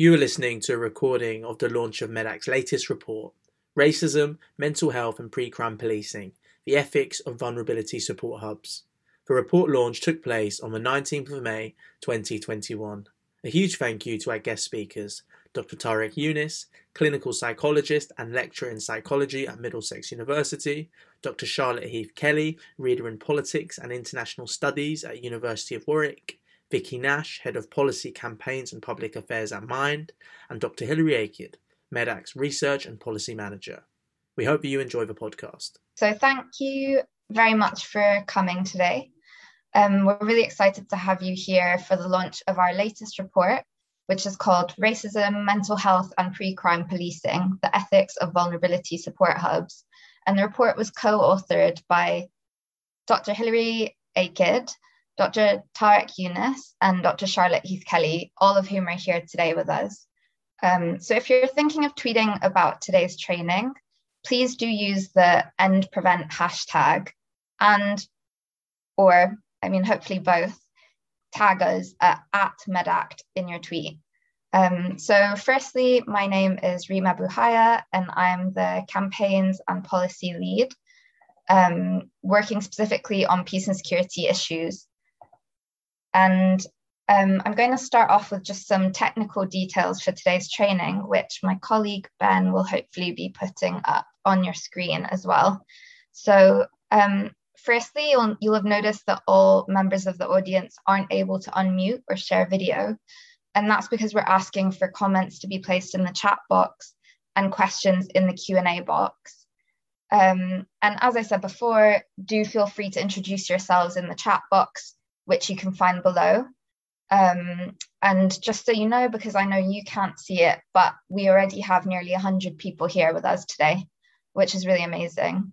You are listening to a recording of the launch of Medact's latest report Racism, Mental Health and Pre Crime Policing The Ethics of Vulnerability Support Hubs. The report launch took place on the 19th of May 2021. A huge thank you to our guest speakers, Dr. Tarek Younis, clinical psychologist and lecturer in psychology at Middlesex University, Dr. Charlotte Heath Kelly, reader in politics and international studies at University of Warwick, Vicky Nash, Head of Policy Campaigns and Public Affairs at Mind, and Dr. Hilary Aked, Medact's Research and Policy Manager. We hope you enjoy the podcast. So, thank you very much for coming today. Um, we're really excited to have you here for the launch of our latest report, which is called Racism, Mental Health and Pre Crime Policing The Ethics of Vulnerability Support Hubs. And the report was co authored by Dr. Hilary Aked, Dr. Tarek Younis and Dr. Charlotte Heath Kelly, all of whom are here today with us. Um, so if you're thinking of tweeting about today's training, please do use the end prevent hashtag and or I mean hopefully both tag us at, at medact in your tweet. Um, so firstly, my name is Reem Abu-Hayyeh and I'm the campaigns and policy lead, um, working specifically on peace and security issues and um, I'm going to start off with just some technical details for today's training, which my colleague Ben will hopefully be putting up on your screen as well. So um, firstly, you'll, you'll have noticed that all members of the audience aren't able to unmute or share video. And that's because we're asking for comments to be placed in the chat box and questions in the Q&A box. Um, and as I said before, do feel free to introduce yourselves in the chat box which you can find below. Um, and just so you know, because I know you can't see it, but we already have nearly 100 people here with us today, which is really amazing.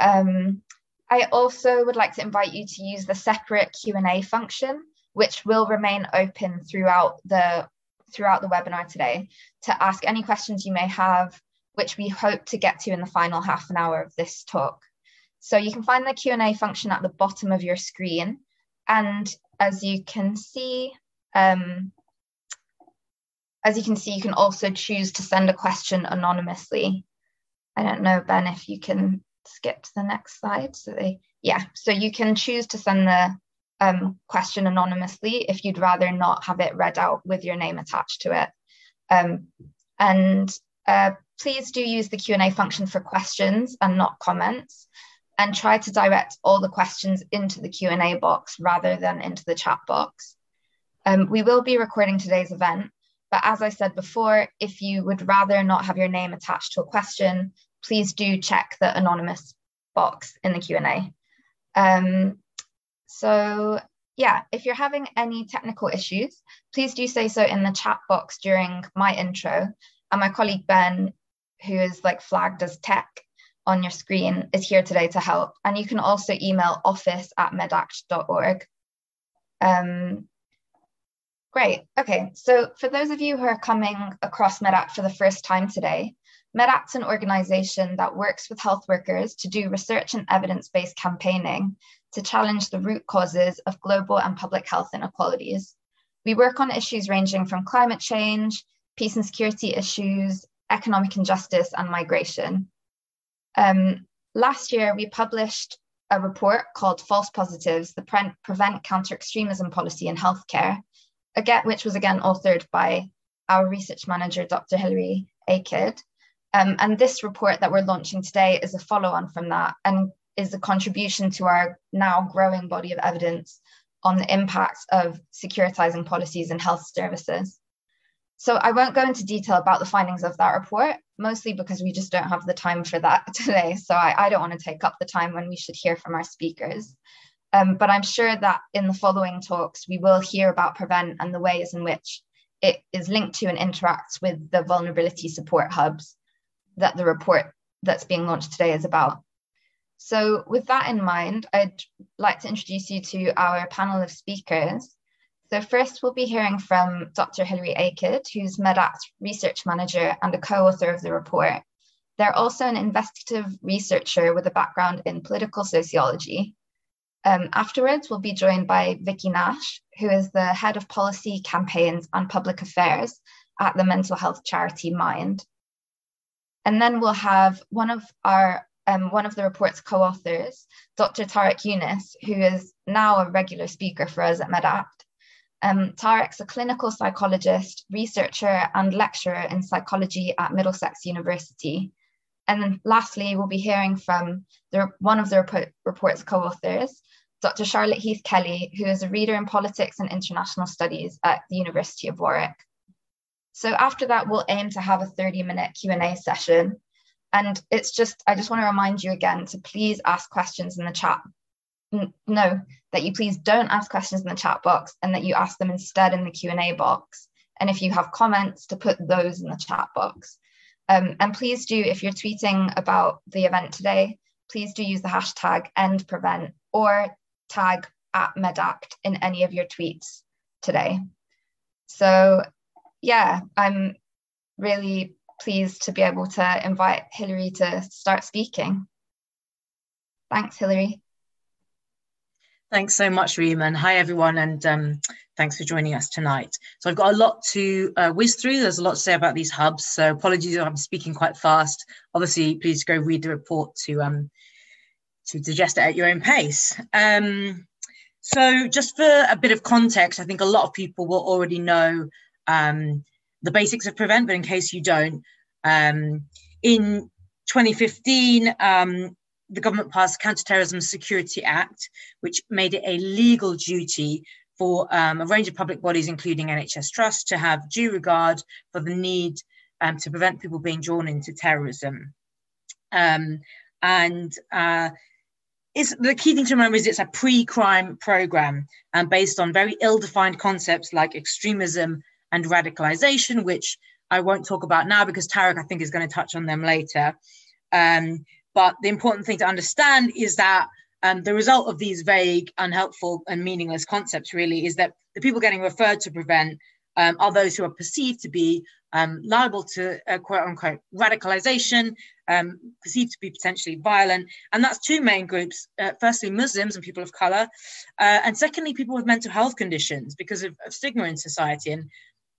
Um, I also would like to invite you to use the separate Q&A function, which will remain open throughout the, throughout the webinar today to ask any questions you may have, which we hope to get to in the final half an hour of this talk. So you can find the Q&A function at the bottom of your screen and as you can see, um, as you can see, you can also choose to send a question anonymously. I don't know, Ben, if you can skip to the next slide. So they, yeah, so you can choose to send the um, question anonymously if you'd rather not have it read out with your name attached to it. Um, and uh, please do use the Q&A function for questions and not comments and try to direct all the questions into the Q&A box rather than into the chat box. Um, we will be recording today's event, but as I said before, if you would rather not have your name attached to a question, please do check the anonymous box in the Q&A. Um, so yeah, if you're having any technical issues, please do say so in the chat box during my intro. And my colleague Ben, who is like flagged as tech, on your screen is here today to help. And you can also email office at medact.org. Um, great. Okay. So for those of you who are coming across Medact for the first time today, Medact's an organization that works with health workers to do research and evidence-based campaigning to challenge the root causes of global and public health inequalities. We work on issues ranging from climate change, peace and security issues, economic injustice, and migration. Um, last year, we published a report called False Positives, the Pre Prevent Counter Extremism Policy in Healthcare, again, which was again authored by our research manager, Dr. Hilary Aked. Um, and this report that we're launching today is a follow on from that and is a contribution to our now growing body of evidence on the impact of securitizing policies in health services. So I won't go into detail about the findings of that report, mostly because we just don't have the time for that today. So I, I don't want to take up the time when we should hear from our speakers. Um, but I'm sure that in the following talks, we will hear about Prevent and the ways in which it is linked to and interacts with the vulnerability support hubs that the report that's being launched today is about. So with that in mind, I'd like to introduce you to our panel of speakers. So first we'll be hearing from Dr. Hilary Aked, who's MEDACT research manager and a co-author of the report. They're also an investigative researcher with a background in political sociology. Um, afterwards, we'll be joined by Vicky Nash, who is the head of policy campaigns and public affairs at the mental health charity Mind. And then we'll have one of our um, one of the report's co-authors, Dr. Tarek Younis, who is now a regular speaker for us at MedAct. Um, Tarek's a clinical psychologist, researcher, and lecturer in psychology at Middlesex University. And then lastly, we'll be hearing from the, one of the report, report's co-authors, Dr. Charlotte Heath Kelly, who is a reader in politics and international studies at the University of Warwick. So after that, we'll aim to have a 30 minute Q&A session. And it's just, I just want to remind you again to please ask questions in the chat. No, that you please don't ask questions in the chat box and that you ask them instead in the Q&A box. And if you have comments, to put those in the chat box. Um, and please do, if you're tweeting about the event today, please do use the hashtag endprevent or tag at medact in any of your tweets today. So yeah, I'm really pleased to be able to invite Hilary to start speaking. Thanks, Hilary. Thanks so much, Reem, hi everyone, and um, thanks for joining us tonight. So I've got a lot to uh, whiz through. There's a lot to say about these hubs, so apologies if I'm speaking quite fast. Obviously, please go read the report to um, to digest it at your own pace. Um, so just for a bit of context, I think a lot of people will already know um, the basics of Prevent, but in case you don't, um, in 2015, um, the government passed Counterterrorism Security Act, which made it a legal duty for um, a range of public bodies, including NHS Trust, to have due regard for the need um, to prevent people being drawn into terrorism. Um, and uh, the key thing to remember is it's a pre-crime program and based on very ill-defined concepts like extremism and radicalization, which I won't talk about now because Tarek, I think, is going to touch on them later. Um, but the important thing to understand is that um, the result of these vague, unhelpful, and meaningless concepts really is that the people getting referred to prevent um, are those who are perceived to be um, liable to uh, quote unquote radicalization, um, perceived to be potentially violent. And that's two main groups uh, firstly, Muslims and people of color, uh, and secondly, people with mental health conditions because of, of stigma in society. And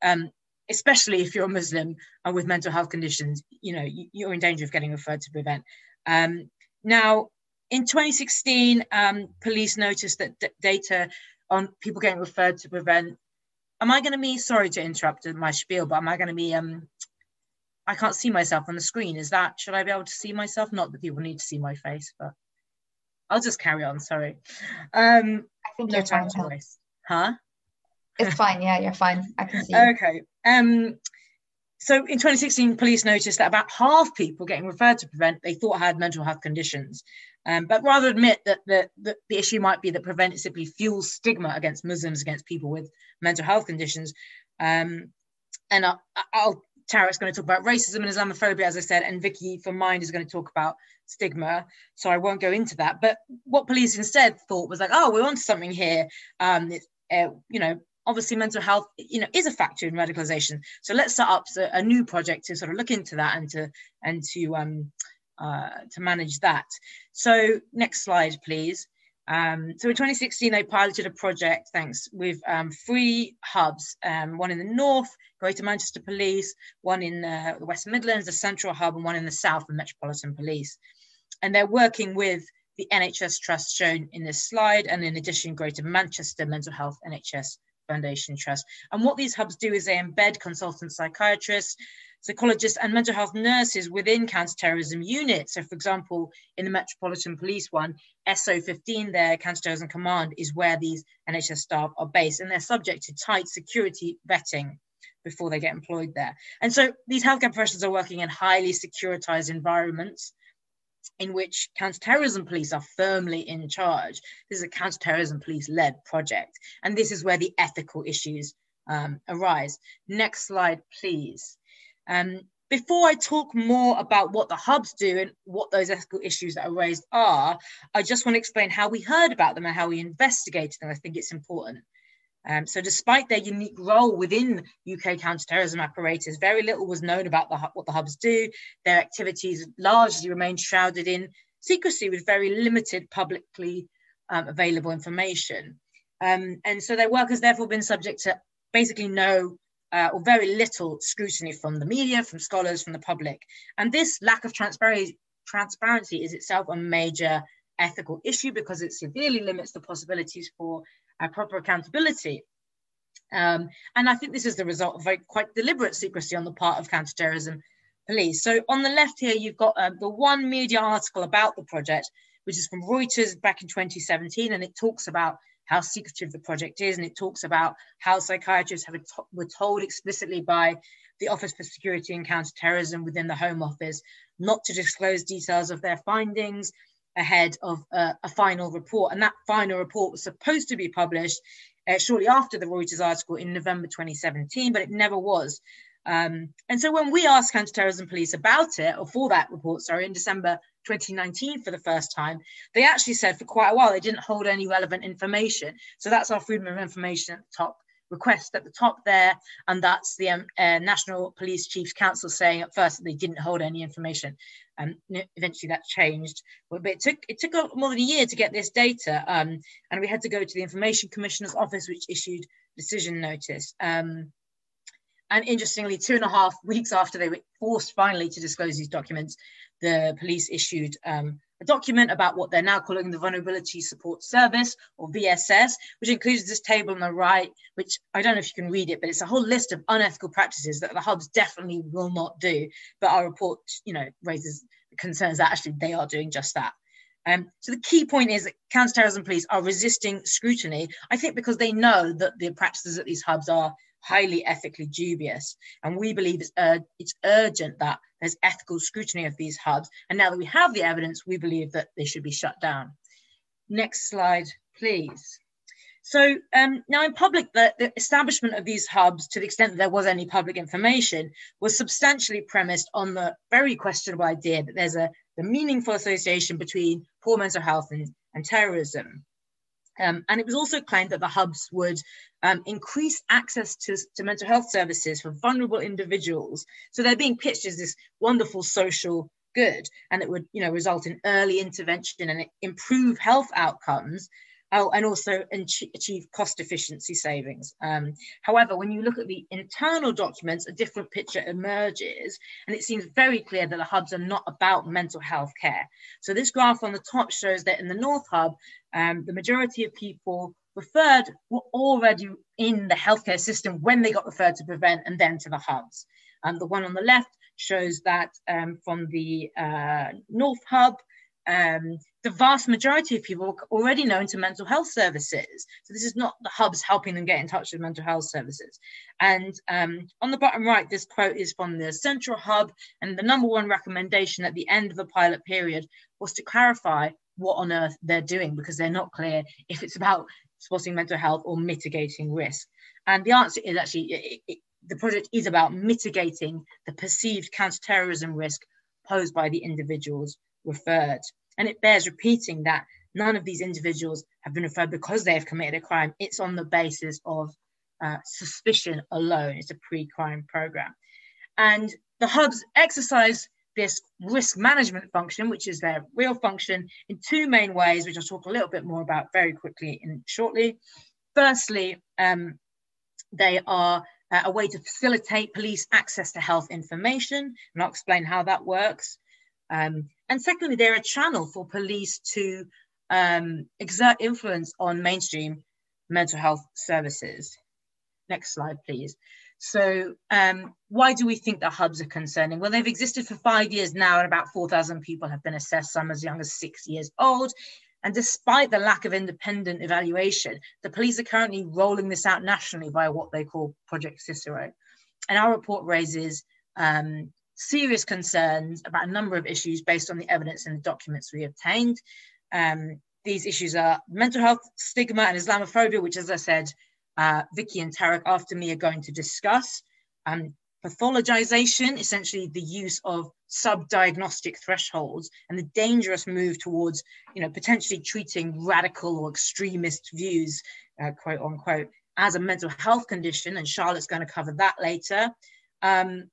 um, especially if you're a Muslim and with mental health conditions, you know, you're in danger of getting referred to prevent. Um, now, in 2016, um, police noticed that d- data on people getting referred to prevent. Am I going to be sorry to interrupt my spiel, but am I going to be? Um, I can't see myself on the screen. Is that should I be able to see myself? Not that people need to see my face, but I'll just carry on. Sorry. Um, I think no you're time to waste. Huh? It's fine. Yeah, you're fine. I can see. You. Okay. Um, so in 2016, police noticed that about half people getting referred to Prevent they thought had mental health conditions. Um, but rather admit that the, the, the, issue might be that Prevent simply fuels stigma against Muslims, against people with mental health conditions. Um, and I'll, I'll Tarek's going to talk about racism and Islamophobia, as I said, and Vicky from Mind is going to talk about stigma. So I won't go into that. But what police instead thought was like, oh, we're onto something here. Um, uh, you know, obviously mental health you know is a factor in radicalization. So let's set up a new project to sort of look into that and to and to um uh, to manage that. So next slide please. Um, so in 2016 they piloted a project thanks with um, three hubs um, one in the north greater manchester police one in uh, the west midlands the central hub and one in the south the metropolitan police. And they're working with the nhs trust shown in this slide and in addition greater manchester mental health nhs Foundation Trust. And what these hubs do is they embed consultant psychiatrists, psychologists, and mental health nurses within counterterrorism units. So, for example, in the Metropolitan Police one, SO15, their counterterrorism command, is where these NHS staff are based, and they're subject to tight security vetting before they get employed there. And so these healthcare professionals are working in highly securitized environments in which counterterrorism police are firmly in charge. This is a counterterrorism police led project. And this is where the ethical issues um, arise. Next slide, please. Um, before I talk more about what the hubs do and what those ethical issues that are raised are, I just want to explain how we heard about them and how we investigated them. I think it's important. Um, so despite their unique role within UK counterterrorism apparatus, very little was known about the, what the hubs do. Their activities largely remained shrouded in secrecy with very limited publicly um, available information. Um, and so their work has therefore been subject to basically no uh, or very little scrutiny from the media, from scholars, from the public. And this lack of transparency is itself a major ethical issue because it severely limits the possibilities for uh, proper accountability. Um, and I think this is the result of quite deliberate secrecy on the part of counterterrorism police. So on the left here, you've got uh, the one media article about the project, which is from Reuters back in 2017, and it talks about how secretive the project is, and it talks about how psychiatrists have were told explicitly by the Office for Security and Counterterrorism within the Home Office not to disclose details of their findings ahead of a final report. And that final report was supposed to be published uh, shortly after the Reuters article in November 2017, but it never was. Um, and so when we asked counterterrorism police about it, or for that report, sorry, in December 2019 for the first time, they actually said for quite a while they didn't hold any relevant information. So that's our freedom of information at the top request at the top there, and that's the um, uh, National Police Chiefs Council saying at first that they didn't hold any information. and um, eventually that changed, but it took it took more than a year to get this data, um, and we had to go to the Information Commissioner's office, which issued decision notice. Um, and interestingly, two and a half weeks after they were forced finally to disclose these documents, the police issued um, a document about what they're now calling the Vulnerability Support Service or VSS, which includes this table on the right, which I don't know if you can read it, but it's a whole list of unethical practices that the hubs definitely will not do. But our report, you know, raises concerns that actually they are doing just that. Um, so the key point is that counterterrorism police are resisting scrutiny, I think because they know that the practices at these hubs are highly ethically dubious. And we believe it's, it's urgent that there's ethical scrutiny of these hubs. And now that we have the evidence, we believe that they should be shut down. Next slide, please. So um, now in public, the, the, establishment of these hubs, to the extent that there was any public information, was substantially premised on the very questionable idea that there's a the meaningful association between poor mental health and, and terrorism. Um, and it was also claimed that the hubs would um, increase access to, to mental health services for vulnerable individuals. So they're being pitched as this wonderful social good, and it would, you know, result in early intervention and improve health outcomes oh, and also achieve cost efficiency savings. Um, however, when you look at the internal documents, a different picture emerges, and it seems very clear that the hubs are not about mental health care. So this graph on the top shows that in the North Hub, um, the majority of people referred were already in the healthcare system when they got referred to Prevent and then to the hubs. And the one on the left shows that um, from the uh, North Hub, um, the vast majority of people are already known to mental health services. So this is not the hubs helping them get in touch with mental health services. And um, on the bottom right, this quote is from the central hub. And the number one recommendation at the end of the pilot period was to clarify what on earth they're doing because they're not clear if it's about supporting mental health or mitigating risk. And the answer is actually it, it, the project is about mitigating the perceived counterterrorism risk posed by the individuals referred. And it bears repeating that none of these individuals have been referred because they have committed a crime. It's on the basis of uh, suspicion alone. It's a pre-crime program. And the hubs exercise this risk management function, which is their real function, in two main ways, which I'll talk a little bit more about very quickly and shortly. Firstly, um, they are uh, a way to facilitate police access to health information, and I'll explain how that works. Um, and secondly, they're a channel for police to um, exert influence on mainstream mental health services. Next slide, please. So um, why do we think the hubs are concerning? Well, they've existed for five years now and about 4,000 people have been assessed, some as young as six years old. And despite the lack of independent evaluation, the police are currently rolling this out nationally via what they call Project Cicero. And our report raises um, serious concerns about a number of issues based on the evidence and the documents we obtained. Um, these issues are mental health, stigma, and Islamophobia, which, as I said, uh, Vicky and Tarek after me are going to discuss. Um, pathologization, essentially the use of sub-diagnostic thresholds and the dangerous move towards, you know, potentially treating radical or extremist views, uh, quote unquote, as a mental health condition, and Charlotte's going to cover that later. Um,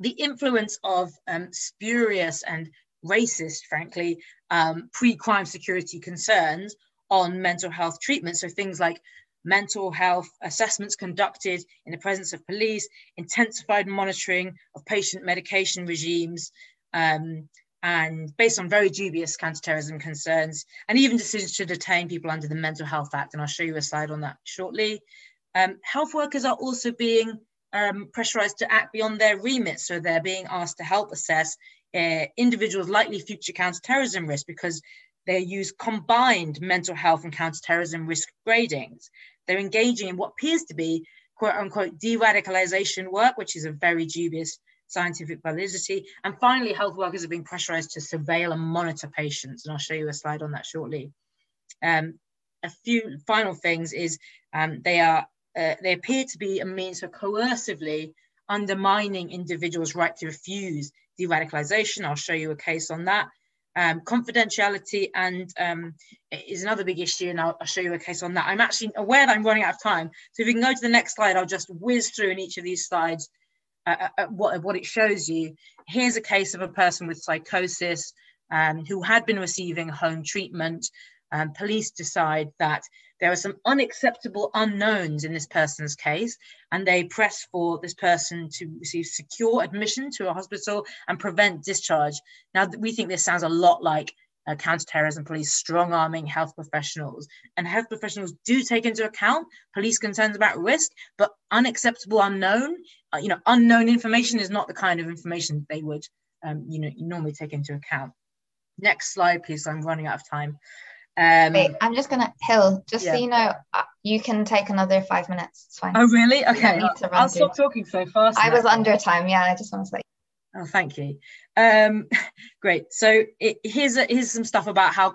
the influence of um, spurious and racist, frankly, um, pre-crime security concerns on mental health treatment. So things like mental health assessments conducted in the presence of police, intensified monitoring of patient medication regimes, um, and based on very dubious counterterrorism concerns, and even decisions to detain people under the Mental Health Act. And I'll show you a slide on that shortly. Um, health workers are also being um, pressurized to act beyond their remit. So they're being asked to help assess uh, individuals' likely future counterterrorism risk because they use combined mental health and counterterrorism risk gradings. They're engaging in what appears to be quote unquote de-radicalization work, which is a very dubious scientific validity. And finally, health workers are being pressurized to surveil and monitor patients. And I'll show you a slide on that shortly. Um, a few final things is um, they are uh, they appear to be a means for coercively undermining individuals' right to refuse de-radicalization. I'll show you a case on that. Um, confidentiality and um, is another big issue, and I'll, I'll, show you a case on that. I'm actually aware that I'm running out of time, so if you can go to the next slide, I'll just whiz through in each of these slides uh, uh, uh, what, what it shows you. Here's a case of a person with psychosis um, who had been receiving home treatment. Um, police decide that there are some unacceptable unknowns in this person's case, and they press for this person to receive secure admission to a hospital and prevent discharge. Now, we think this sounds a lot like uh, counterterrorism police strong arming health professionals. And health professionals do take into account police concerns about risk, but unacceptable unknown, uh, you know, unknown information is not the kind of information they would, um, you know, normally take into account. Next slide, please. I'm running out of time. Um, Wait, I'm just gonna Hill. Just yeah. so you know, uh, you can take another five minutes. It's fine. Oh, really? Okay. I'll stop talking so fast. I was under time. Yeah, I just want to say. Oh, thank you. Um, great. So it, here's a, here's some stuff about how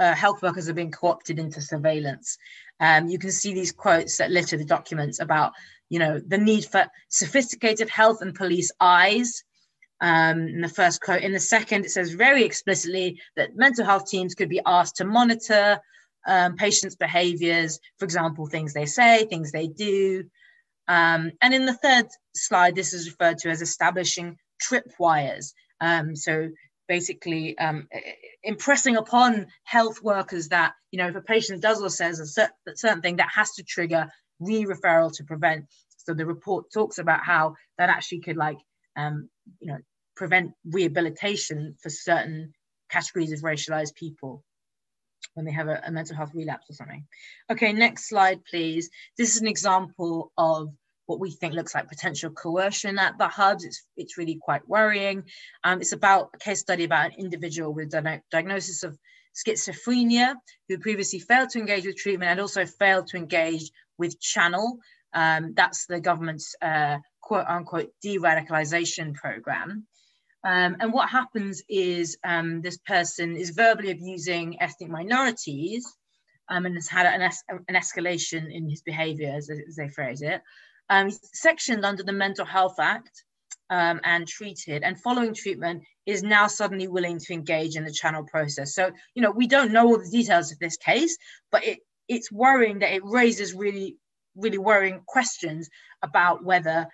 uh, health workers are being co-opted into surveillance. Um, you can see these quotes that litter the documents about, you know, the need for sophisticated health and police eyes. Um, in the first quote, in the second, it says very explicitly that mental health teams could be asked to monitor um, patients' behaviors, for example, things they say, things they do. Um, and in the third slide, this is referred to as establishing tripwires. Um, so basically um, impressing upon health workers that, you know, if a patient does or says a certain, thing, that has to trigger re-referral to prevent. So the report talks about how that actually could like, um, you know, prevent rehabilitation for certain categories of racialized people when they have a, a, mental health relapse or something. Okay, next slide, please. This is an example of what we think looks like potential coercion at the hubs. It's, it's really quite worrying. Um, it's about a case study about an individual with a diagnosis of schizophrenia who previously failed to engage with treatment and also failed to engage with channel. Um, that's the government's uh, quote unquote de-radicalization program. Um, and what happens is um, this person is verbally abusing ethnic minorities um, and has had an, es an escalation in his behavior, as, as, they phrase it um, sectioned under the Mental Health Act um, and treated, and following treatment is now suddenly willing to engage in the channel process. So, you know, we don't know all the details of this case, but it, it's worrying that it raises really, really worrying questions about whether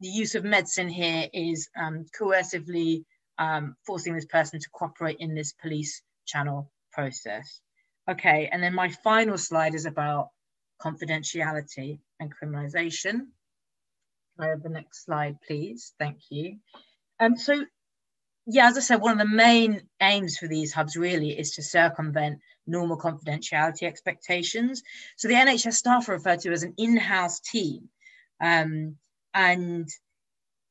the use of medicine here is um, coercively um, forcing this person to cooperate in this police channel process. Okay, and then my final slide is about confidentiality and criminalization. Can I have the next slide, please? Thank you. Um, so, yeah, as I said, one of the main aims for these hubs really is to circumvent normal confidentiality expectations. So the NHS staff are referred to as an in-house team. Um, and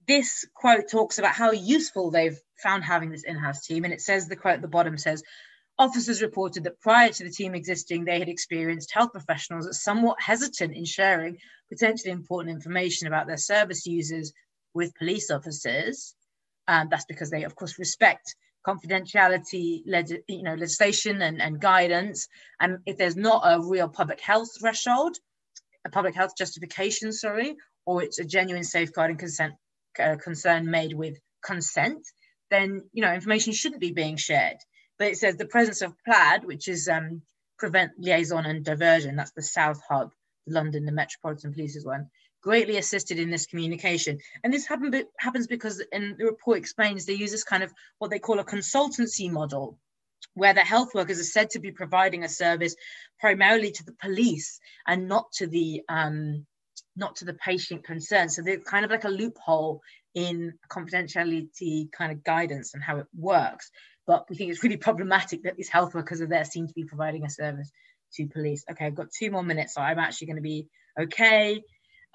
this quote talks about how useful they've found having this in-house team. And it says, the quote at the bottom says, Officers reported that prior to the team existing, they had experienced health professionals as somewhat hesitant in sharing potentially important information about their service users with police officers. And that's because they, of course, respect confidentiality you know, legislation and, and guidance. And if there's not a real public health threshold, a public health justification, sorry, or it's a genuine safeguarding consent uh, concern made with consent, then you know information shouldn't be being shared but it says the presence of PLAD, which is um, prevent liaison and diversion, that's the South Hub, London, the Metropolitan Police's one, greatly assisted in this communication. And this happen, happens because, and the report explains, they use this kind of what they call a consultancy model, where the health workers are said to be providing a service primarily to the police and not to the um, not to the patient concerned. So there's kind of like a loophole in confidentiality kind of guidance and how it works. But we think it's really problematic that these health workers are there, seem to be providing a service to police. Okay, I've got two more minutes, so I'm actually going to be okay.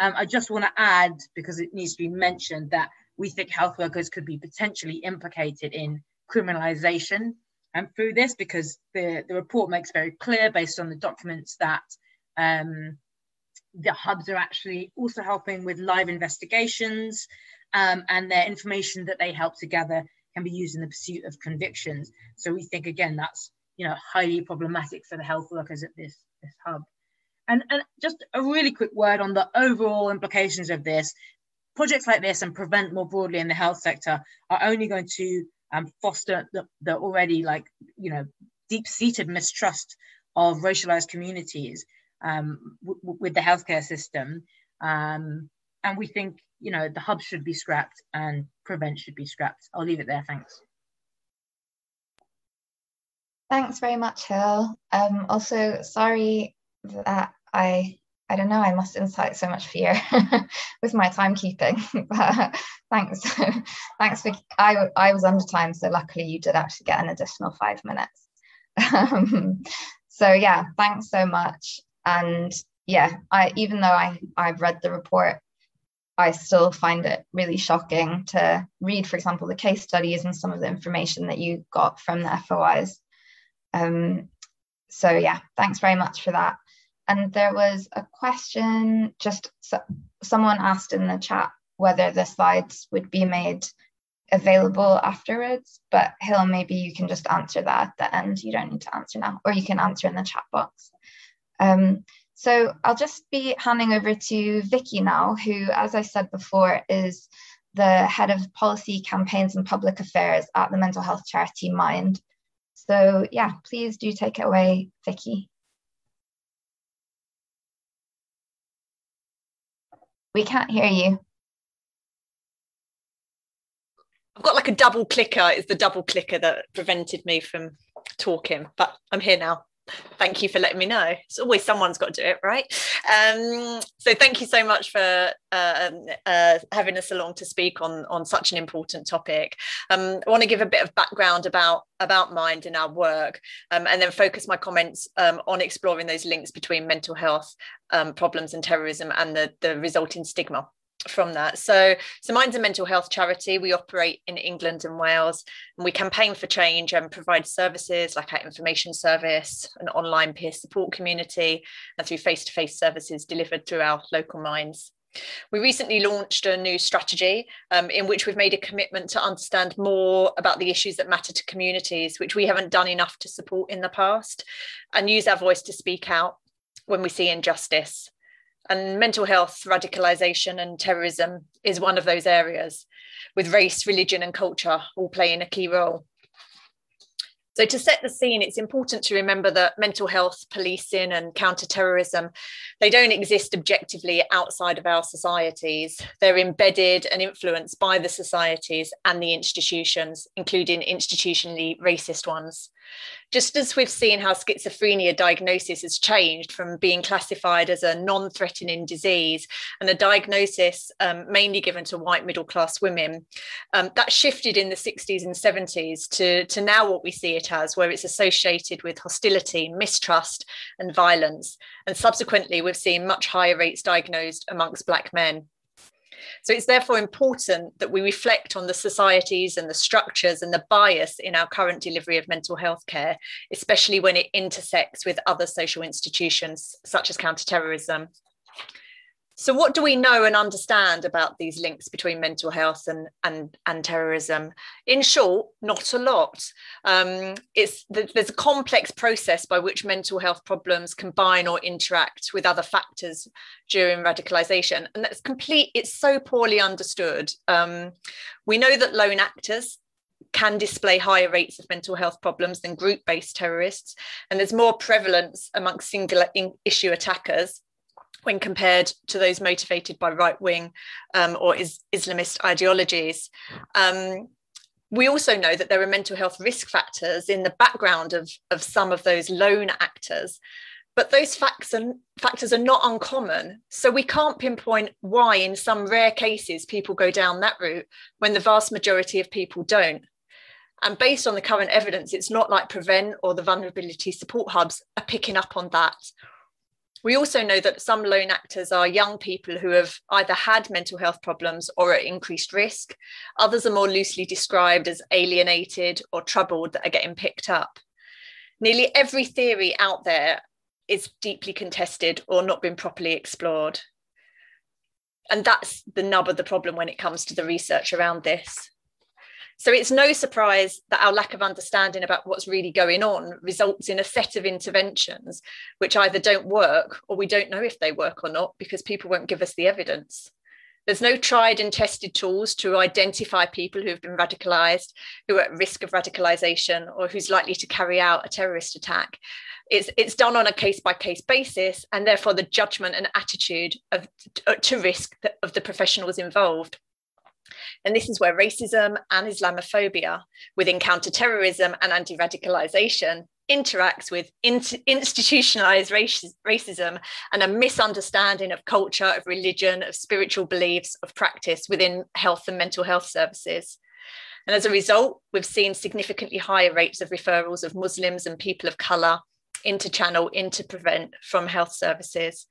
Um, I just want to add, because it needs to be mentioned, that we think health workers could be potentially implicated in criminalization and through this because the, the report makes very clear based on the documents that um, the hubs are actually also helping with live investigations um, and their information that they help to gather can be used in the pursuit of convictions. So we think again that's you know highly problematic for the health workers at this, this hub. And, and just a really quick word on the overall implications of this. Projects like this and prevent more broadly in the health sector are only going to um, foster the, the already like you know deep-seated mistrust of racialized communities um, with the healthcare system um, and we think you know the hub should be scrapped and prevent should be scrapped i'll leave it there thanks thanks very much hill um, also sorry that i I don't know, I must incite so much fear with my timekeeping. but thanks. thanks for I I was under time, so luckily you did actually get an additional five minutes. Um, so yeah, thanks so much. And yeah, I even though I, I've read the report, I still find it really shocking to read, for example, the case studies and some of the information that you got from the FOIs. Um, so yeah, thanks very much for that. And there was a question, just so, someone asked in the chat whether the slides would be made available afterwards. But Hill, maybe you can just answer that at the end. You don't need to answer now, or you can answer in the chat box. Um, so I'll just be handing over to Vicky now, who, as I said before, is the head of policy campaigns and public affairs at the mental health charity Mind. So yeah, please do take it away, Vicky. We can't hear you. I've got like a double clicker. It's the double clicker that prevented me from talking, but I'm here now. Thank you for letting me know. It's always someone's got to do it, right? Um, so thank you so much for uh, uh, having us along to speak on on such an important topic. Um, I want to give a bit of background about about mind and our work, um, and then focus my comments um, on exploring those links between mental health um, problems and terrorism and the the resulting stigma from that. So, so Mind's a mental health charity. We operate in England and Wales, and we campaign for change and provide services like our information service, an online peer support community, and through face-to-face services delivered through our local minds. We recently launched a new strategy um, in which we've made a commitment to understand more about the issues that matter to communities, which we haven't done enough to support in the past, and use our voice to speak out when we see injustice and mental health, radicalization, and terrorism is one of those areas, with race, religion, and culture all playing a key role. So, to set the scene, it's important to remember that mental health, policing, and counterterrorism, they don't exist objectively outside of our societies. They're embedded and influenced by the societies and the institutions, including institutionally racist ones. Just as we've seen how schizophrenia diagnosis has changed from being classified as a non threatening disease and a diagnosis um, mainly given to white middle class women, um, that shifted in the 60s and 70s to, to now what we see it as, where it's associated with hostility, mistrust, and violence. And subsequently, we've seen much higher rates diagnosed amongst Black men. So it's therefore important that we reflect on the societies and the structures and the bias in our current delivery of mental health care, especially when it intersects with other social institutions such as counterterrorism. So, what do we know and understand about these links between mental health and and, and terrorism? In short, not a lot. Um, it's there's a complex process by which mental health problems combine or interact with other factors during radicalization, and that's complete. It's so poorly understood. Um, we know that lone actors can display higher rates of mental health problems than group-based terrorists, and there's more prevalence amongst singular issue attackers when compared to those motivated by right wing um, or is Islamist ideologies. Um, we also know that there are mental health risk factors in the background of, of some of those lone actors but those facts and factors are not uncommon so we can't pinpoint why in some rare cases people go down that route when the vast majority of people don't and based on the current evidence it's not like prevent or the vulnerability support hubs are picking up on that we also know that some lone actors are young people who have either had mental health problems or are at increased risk. Others are more loosely described as alienated or troubled that are getting picked up. Nearly every theory out there is deeply contested or not been properly explored. And that's the nub of the problem when it comes to the research around this. So it's no surprise that our lack of understanding about what's really going on results in a set of interventions which either don't work or we don't know if they work or not because people won't give us the evidence. There's no tried and tested tools to identify people who've been radicalized, who are at risk of radicalization, or who's likely to carry out a terrorist attack. It's, it's done on a case by case basis, and therefore the judgment and attitude of, to risk of the professionals involved. And this is where racism and Islamophobia, within counterterrorism and anti radicalization, interacts with institutionalized racism and a misunderstanding of culture, of religion, of spiritual beliefs, of practice within health and mental health services. And as a result, we've seen significantly higher rates of referrals of Muslims and people of colour into channel, into prevent from health services.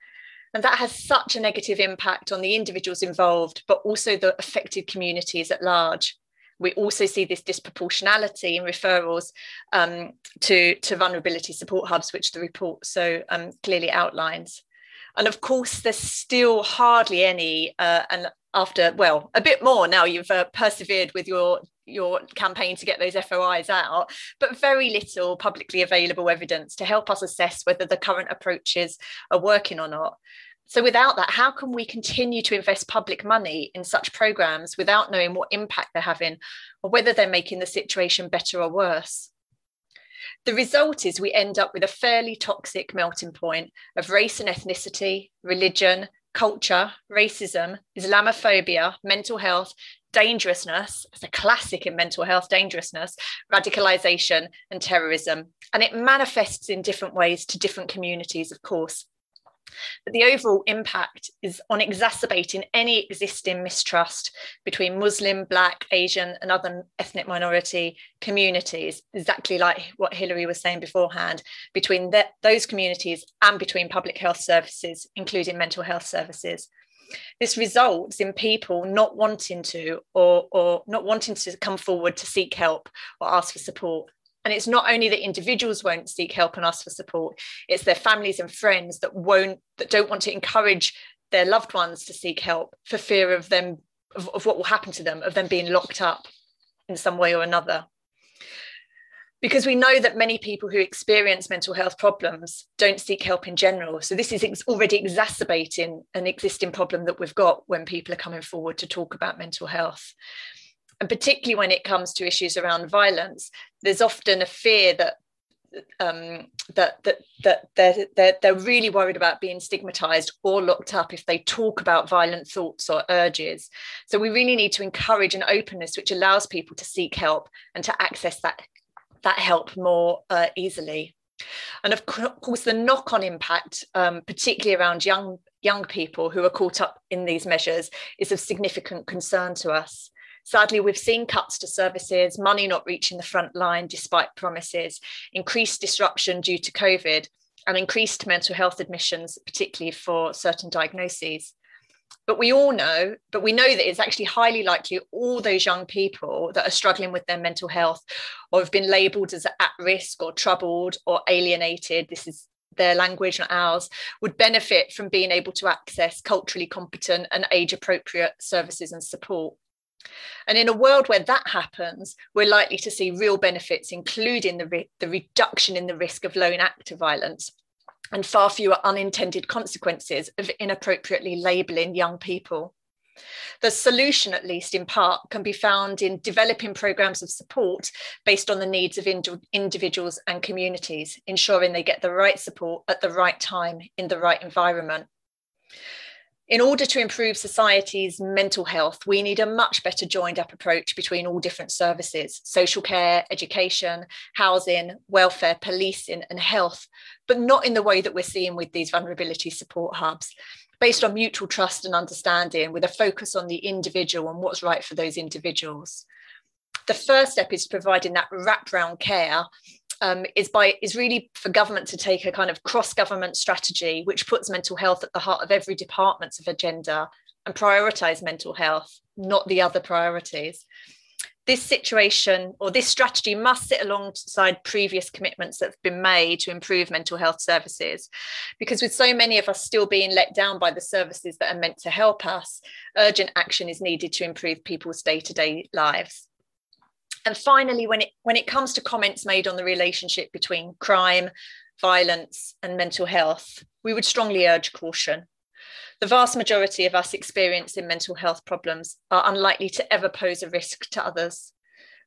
And that has such a negative impact on the individuals involved, but also the affected communities at large. We also see this disproportionality in referrals um, to, to vulnerability support hubs, which the report so um, clearly outlines. And of course, there's still hardly any, uh, and after, well, a bit more now you've uh, persevered with your your campaign to get those FOIs out, but very little publicly available evidence to help us assess whether the current approaches are working or not. So, without that, how can we continue to invest public money in such programs without knowing what impact they're having or whether they're making the situation better or worse? The result is we end up with a fairly toxic melting point of race and ethnicity, religion, culture, racism, Islamophobia, mental health, dangerousness, it's a classic in mental health dangerousness, radicalization, and terrorism. And it manifests in different ways to different communities, of course. But the overall impact is on exacerbating any existing mistrust between Muslim, Black, Asian, and other ethnic minority communities, exactly like what Hilary was saying beforehand, between those communities and between public health services, including mental health services. This results in people not wanting to or, or not wanting to come forward to seek help or ask for support and it's not only that individuals won't seek help and ask for support it's their families and friends that won't that don't want to encourage their loved ones to seek help for fear of them of, of what will happen to them of them being locked up in some way or another because we know that many people who experience mental health problems don't seek help in general. So, this is ex- already exacerbating an existing problem that we've got when people are coming forward to talk about mental health. And particularly when it comes to issues around violence, there's often a fear that um, that that that they're, they're they're really worried about being stigmatized or locked up if they talk about violent thoughts or urges. So we really need to encourage an openness which allows people to seek help and to access that that help more uh, easily. And of course, the knock-on impact, um, particularly around young young people who are caught up in these measures, is of significant concern to us. Sadly, we've seen cuts to services, money not reaching the front line despite promises, increased disruption due to COVID, and increased mental health admissions, particularly for certain diagnoses. But we all know, but we know that it's actually highly likely all those young people that are struggling with their mental health or have been labelled as at risk or troubled or alienated, this is their language, not ours, would benefit from being able to access culturally competent and age appropriate services and support. And in a world where that happens, we're likely to see real benefits, including the, re- the reduction in the risk of lone actor violence and far fewer unintended consequences of inappropriately labelling young people. The solution, at least in part, can be found in developing programs of support based on the needs of ind- individuals and communities, ensuring they get the right support at the right time in the right environment In order to improve society's mental health, we need a much better joined up approach between all different services social care, education, housing, welfare, policing, and health, but not in the way that we're seeing with these vulnerability support hubs, based on mutual trust and understanding with a focus on the individual and what's right for those individuals. The first step is providing that wraparound care um, is by is really for government to take a kind of cross government strategy which puts mental health at the heart of every department's of agenda and prioritize mental health not the other priorities this situation or this strategy must sit alongside previous commitments that have been made to improve mental health services. Because with so many of us still being let down by the services that are meant to help us, urgent action is needed to improve people's day to day lives. And finally, when it when it comes to comments made on the relationship between crime, violence, and mental health, we would strongly urge caution. The vast majority of us experiencing mental health problems are unlikely to ever pose a risk to others.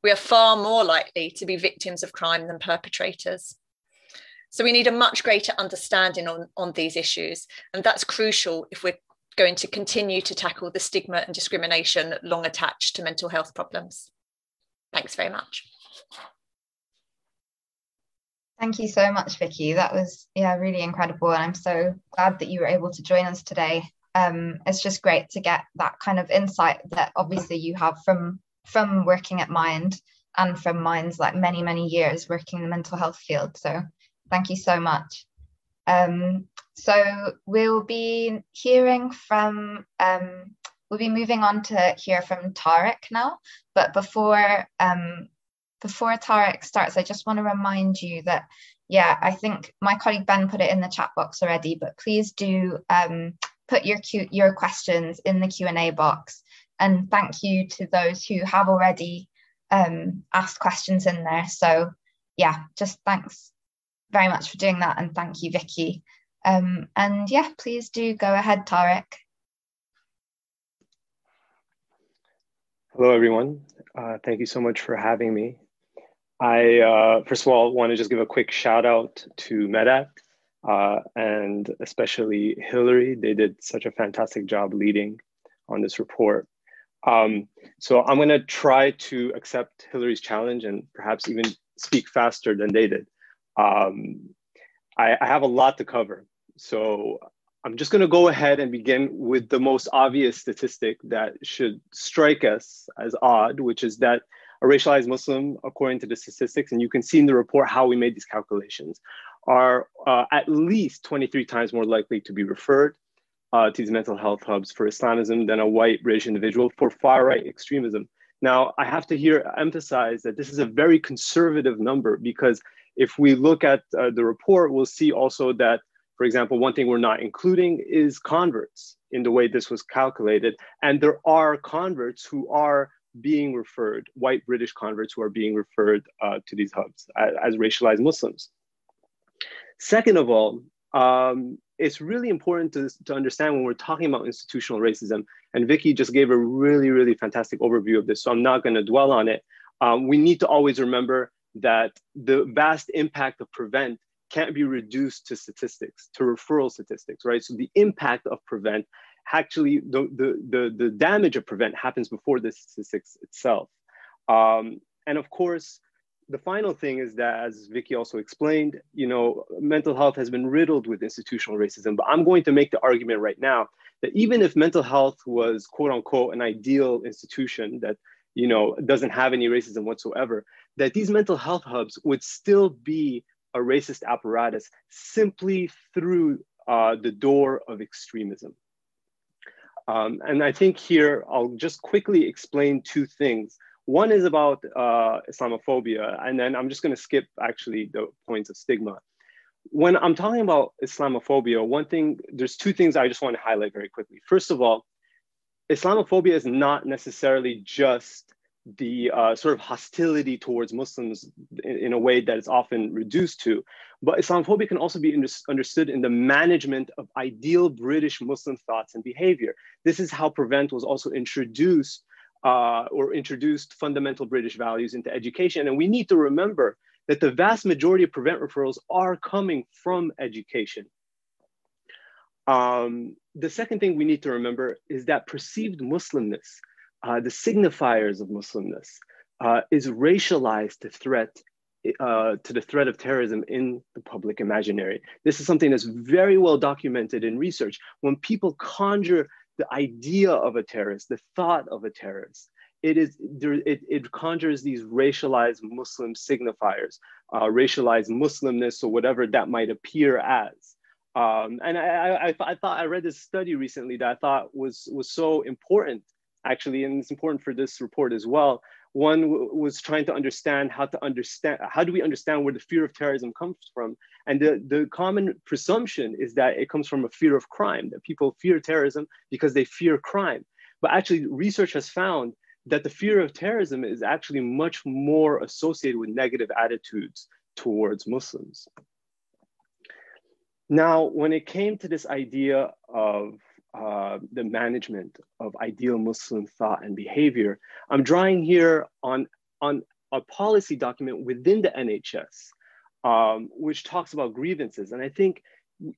We are far more likely to be victims of crime than perpetrators. So we need a much greater understanding on, on these issues. And that's crucial if we're going to continue to tackle the stigma and discrimination long attached to mental health problems. Thanks very much. Thank you so much, Vicky. That was yeah really incredible, and I'm so glad that you were able to join us today. Um, it's just great to get that kind of insight that obviously you have from from working at Mind and from Mind's like many many years working in the mental health field. So thank you so much. Um, so we'll be hearing from um, We'll be moving on to hear from Tarek now. But before um, before Tarek starts, I just want to remind you that, yeah, I think my colleague Ben put it in the chat box already, but please do um, put your Q- your questions in the Q&A box. And thank you to those who have already um, asked questions in there. So yeah, just thanks very much for doing that. And thank you, Vicky. Um, and yeah, please do go ahead, Tarek. Hello, everyone. Uh, thank you so much for having me. I, uh, first of all, want to just give a quick shout out to Medact uh, and especially Hilary. They did such a fantastic job leading on this report. Um, so I'm going to try to accept Hilary's challenge and perhaps even speak faster than they did. Um, I, I have a lot to cover. So I'm just going to go ahead and begin with the most obvious statistic that should strike us as odd, which is that a racialized Muslim, according to the statistics, and you can see in the report how we made these calculations, are uh, at least 23 times more likely to be referred uh, to these mental health hubs for Islamism than a white British individual for far right extremism. Now, I have to here emphasize that this is a very conservative number because if we look at uh, the report, we'll see also that for example, one thing we're not including is converts in the way this was calculated. And there are converts who are being referred, white British converts who are being referred uh, to these hubs as, as, racialized Muslims. Second of all, um, it's really important to, to understand when we're talking about institutional racism, and Vicky just gave a really, really fantastic overview of this, so I'm not going to dwell on it. Um, we need to always remember that the vast impact of PREVENT can't be reduced to statistics, to referral statistics, right? So the impact of prevent actually the, the, the, the damage of prevent happens before the statistics itself. Um, and of course, the final thing is that, as Vicky also explained, you know, mental health has been riddled with institutional racism. But I'm going to make the argument right now that even if mental health was quote unquote an ideal institution that you know doesn't have any racism whatsoever, that these mental health hubs would still be a racist apparatus simply through uh, the door of extremism. Um, and I think here I'll just quickly explain two things. One is about uh, Islamophobia, and then I'm just going to skip actually the points of stigma. When I'm talking about Islamophobia, one thing, there's two things I just want to highlight very quickly. First of all, Islamophobia is not necessarily just the uh, sort of hostility towards Muslims in, in, a way that it's often reduced to. But Islamophobia can also be understood in the management of ideal British Muslim thoughts and behavior. This is how Prevent was also introduced uh, or introduced fundamental British values into education. And we need to remember that the vast majority of Prevent referrals are coming from education. Um, the second thing we need to remember is that perceived Muslimness, uh, the signifiers of Muslimness, uh, is racialized to threat uh, to the threat of terrorism in the public imaginary. This is something that's very well documented in research. When people conjure the idea of a terrorist, the thought of a terrorist, it is there, it, it conjures these racialized Muslim signifiers, uh, racialized Muslimness or whatever that might appear as. Um, and I, I, I, thought I read this study recently that I thought was was so important, actually, and it's important for this report as well. One was trying to understand how to understand how do we understand where the fear of terrorism comes from, and the the common presumption is that it comes from a fear of crime that people fear terrorism because they fear crime. But actually, research has found that the fear of terrorism is actually much more associated with negative attitudes towards Muslims. Now, when it came to this idea of uh, the management of ideal Muslim thought and behavior, I'm drawing here on, on a policy document within the NHS, um, which talks about grievances. And I think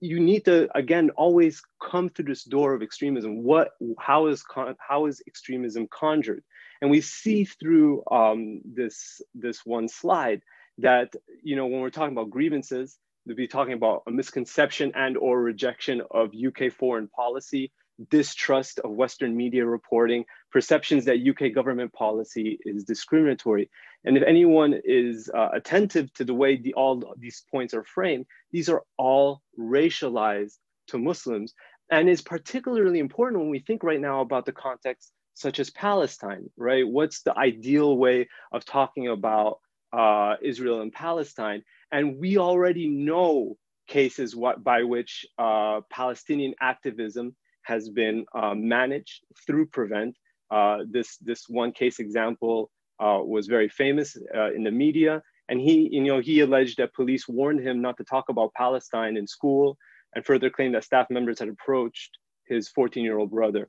you need to, again, always come through this door of extremism. What, how is, how is extremism conjured? And we see through um, this, this one slide that, you know, when we're talking about grievances, to be talking about a misconception and or rejection of UK foreign policy, distrust of Western media reporting, perceptions that UK government policy is discriminatory. And if anyone is uh, attentive to the way the, all these points are framed, these are all racialized to Muslims and is particularly important when we think right now about the context such as Palestine, right? What's the ideal way of talking about uh, Israel and Palestine? And we already know cases what, by which uh, Palestinian activism has been uh, managed through Prevent. Uh, this, this one case example uh, was very famous uh, in the media. And he, you know, he alleged that police warned him not to talk about Palestine in school and further claimed that staff members had approached his 14 year old brother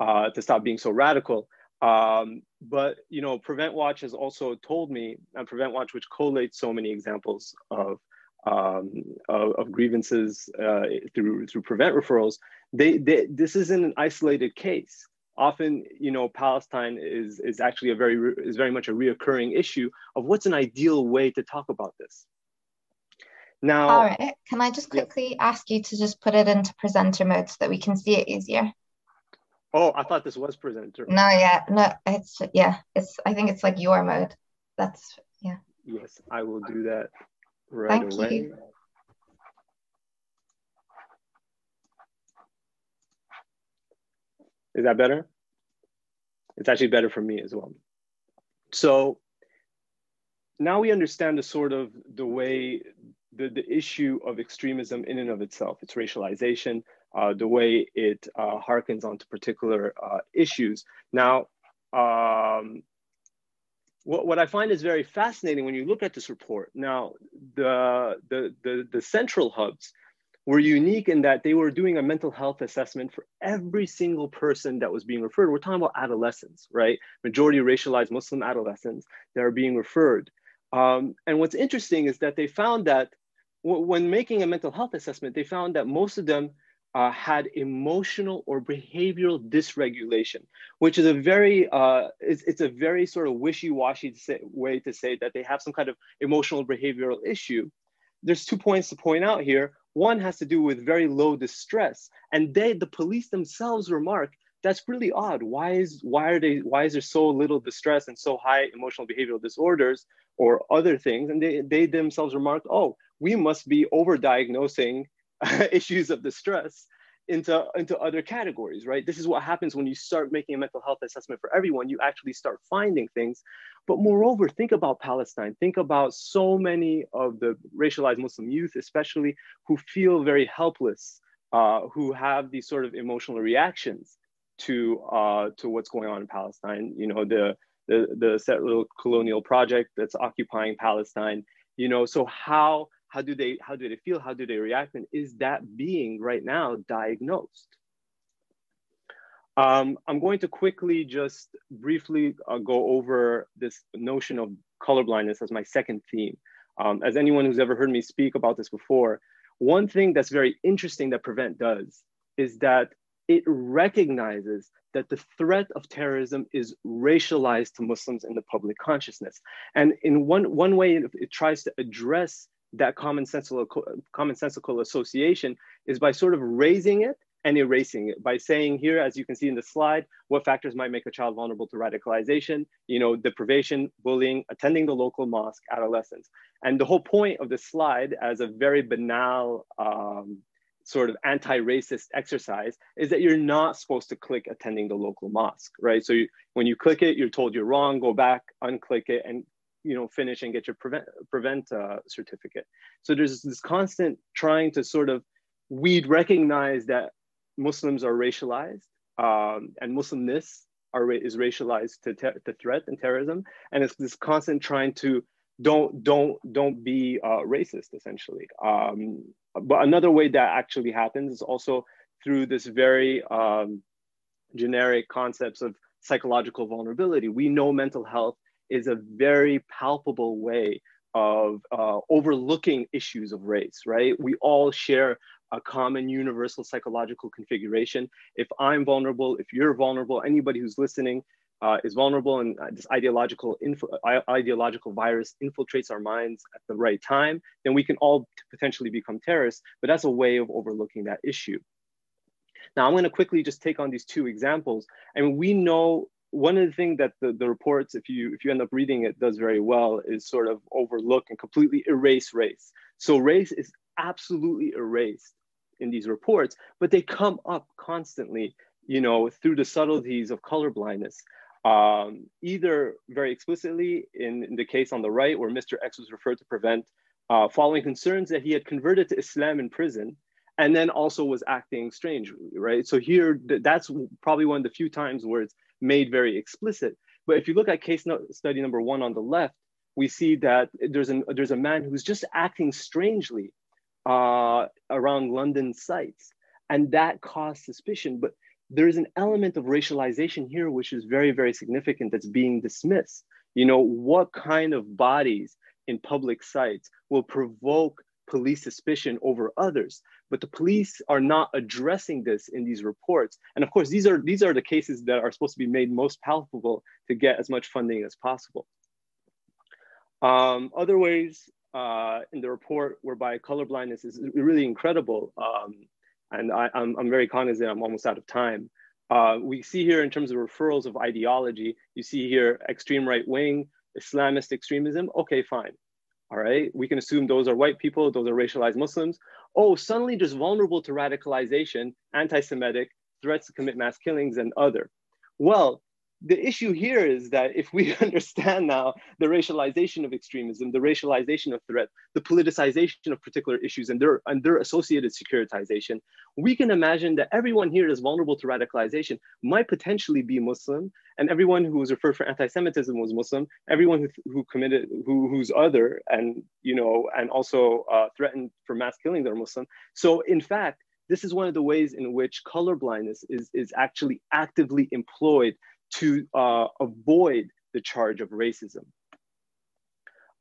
uh, to stop being so radical. Um, but you know, Prevent Watch has also told me, and Prevent Watch, which collates so many examples of um, of, of, grievances uh, through through Prevent referrals, they, they this isn't an isolated case. Often, you know, Palestine is is actually a very is very much a reoccurring issue of what's an ideal way to talk about this. Now, all right, can I just quickly yeah. ask you to just put it into presenter mode so that we can see it easier? Oh, I thought this was presenter. No, yeah, no, it's yeah, it's. I think it's like your mode. That's yeah. Yes, I will do that right Thank away. You. Is that better? It's actually better for me as well. So now we understand the sort of the way the, the issue of extremism in and of itself, its racialization, uh, the way it uh, harkens onto particular uh, issues. Now, um, what, what I find is very fascinating when you look at this report. Now, the, the, the, the central hubs were unique in that they were doing a mental health assessment for every single person that was being referred. We're talking about adolescents, right? Majority racialized Muslim adolescents that are being referred. Um, and what's interesting is that they found that when making a mental health assessment, they found that most of them uh, had emotional or behavioral dysregulation, which is a very uh, it's, it's a very sort of wishy-washy way to say that they have some kind of emotional behavioral issue. There's two points to point out here. One has to do with very low distress, and they, the police themselves, remark that's really odd. Why is why are they why is there so little distress and so high emotional behavioral disorders or other things? And they they themselves remarked, oh, we must be overdiagnosing issues of distress into into other categories right? This is what happens when you start making a mental health assessment for everyone. You actually start finding things. But moreover think about palestine. Think about so many of the racialized muslim youth especially who feel very helpless uh, who have these sort of emotional reactions to uh, to what's going on in palestine. You know the the the settler colonial project that's occupying palestine you know? So how how do they how do they feel? How do they react? And is that being right now diagnosed? Um, i'm going to quickly just briefly uh, go over this notion of colorblindness as my second theme. Um, as anyone who's ever heard me speak about this before One thing that's very interesting that Prevent does is that it recognizes that the threat of terrorism is racialized to Muslims in the public consciousness. And in one, one way it, it tries to address that commonsensical, commonsensical association is by sort of raising it and erasing it by saying here, as you can see in the slide, what factors might make a child vulnerable to radicalization, you know, deprivation, bullying, attending the local mosque, adolescence. And the whole point of this slide as a very banal um, sort of anti-racist exercise is that you're not supposed to click attending the local mosque, right? So you, when you click it, you're told you're wrong, go back, unclick it, and you know finish and get your prevent prevent uh, certificate. So there's this constant trying to sort of we'd recognize that Muslims are racialized um, and Muslimness are is racialized to, to threat and terrorism, and it's this constant trying to don't don't don't be uh, racist essentially. Um, but another way that actually happens is also through this very um, generic concepts of psychological vulnerability. We know mental health is a very palpable way of uh, overlooking issues of race, right? We all share a common universal psychological configuration. If I'm vulnerable, if you're vulnerable, anybody who's listening uh, is vulnerable and uh, this ideological ideological virus infiltrates our minds at the right time, then we can all potentially become terrorists, but that's a way of overlooking that issue. Now I'm gonna quickly just take on these two examples. I mean, we know one of the things that the, the reports, if you if you end up reading it, does very well is sort of overlook and completely erase race. So race is absolutely erased in these reports, but they come up constantly, you know, through the subtleties of color blindness. Um, either very explicitly in, in, the case on the right, where Mr. X was referred to prevent uh, following concerns that he had converted to Islam in prison, and then also was acting strangely, right? So here, that's probably one of the few times where it's made very explicit. But if you look at case no study number one on the left, we see that there's, an, there's a man who's just acting strangely uh, around London sites. And that caused suspicion. But there's an element of racialization here, which is very, very significant that's being dismissed. You know, what kind of bodies in public sites will provoke police suspicion over others but the police are not addressing this in these reports and of course these are these are the cases that are supposed to be made most palpable to get as much funding as possible um, other ways uh, in the report whereby colorblindness is really incredible. Um, and I, am very cognizant I'm almost out of time. Uh, we see here in terms of referrals of ideology, you see here extreme right wing, Islamist extremism. Okay, fine. All right, we can assume those are white people, those are racialized Muslims. Oh, suddenly just vulnerable to radicalization, anti-Semitic, threats to commit mass killings and other. Well, the issue here is that if we understand now the racialization of extremism, the racialization of threat, the politicization of particular issues and their, and their associated securitization, we can imagine that everyone here is vulnerable to radicalization might potentially be Muslim, and everyone who was referred for anti-Semitism was Muslim, everyone who, who committed, who, who's other and, you know, and also uh, threatened for mass killings are Muslim. So in fact, this is one of the ways in which colorblindness is, is actually actively employed to uh, avoid the charge of racism.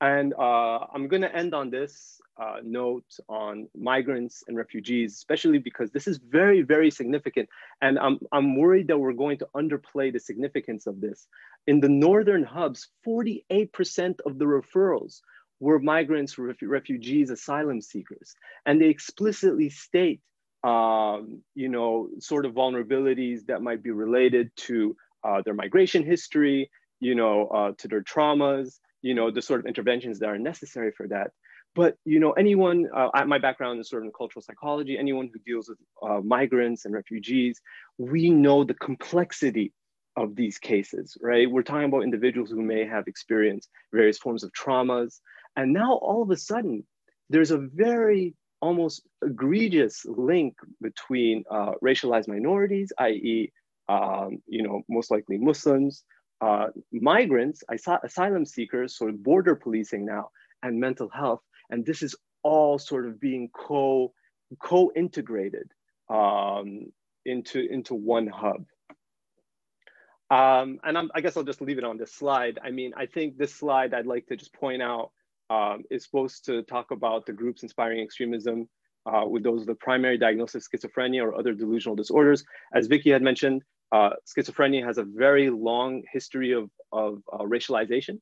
And uh, I'm going to end on this uh, note on migrants and refugees, especially because this is very, very significant. And I'm, I'm worried that we're going to underplay the significance of this. In the northern hubs, 48% of the referrals were migrants, ref refugees, asylum seekers. And they explicitly state, um, you know, sort of vulnerabilities that might be related to uh, their migration history, you know, uh, to their traumas, you know, the sort of interventions that are necessary for that. But you know, anyone, uh, my background is sort of in cultural psychology, anyone who deals with uh, migrants and refugees, we know the complexity of these cases, right? We're talking about individuals who may have experienced various forms of traumas. And now all of a sudden, there's a very almost egregious link between uh, racialized minorities, i.e., um, you know, most likely Muslims, uh, migrants, asylum seekers, sort of border policing now, and mental health. And this is all sort of being co, co-integrated um, into, into one hub. Um, and I'm, i guess I'll just leave it on this slide. I mean, I think this slide I'd like to just point out um, is supposed to talk about the groups inspiring extremism uh, with those the primary diagnosis schizophrenia or other delusional disorders. As Vicky had mentioned, uh, schizophrenia has a very long history of, of uh, racialization.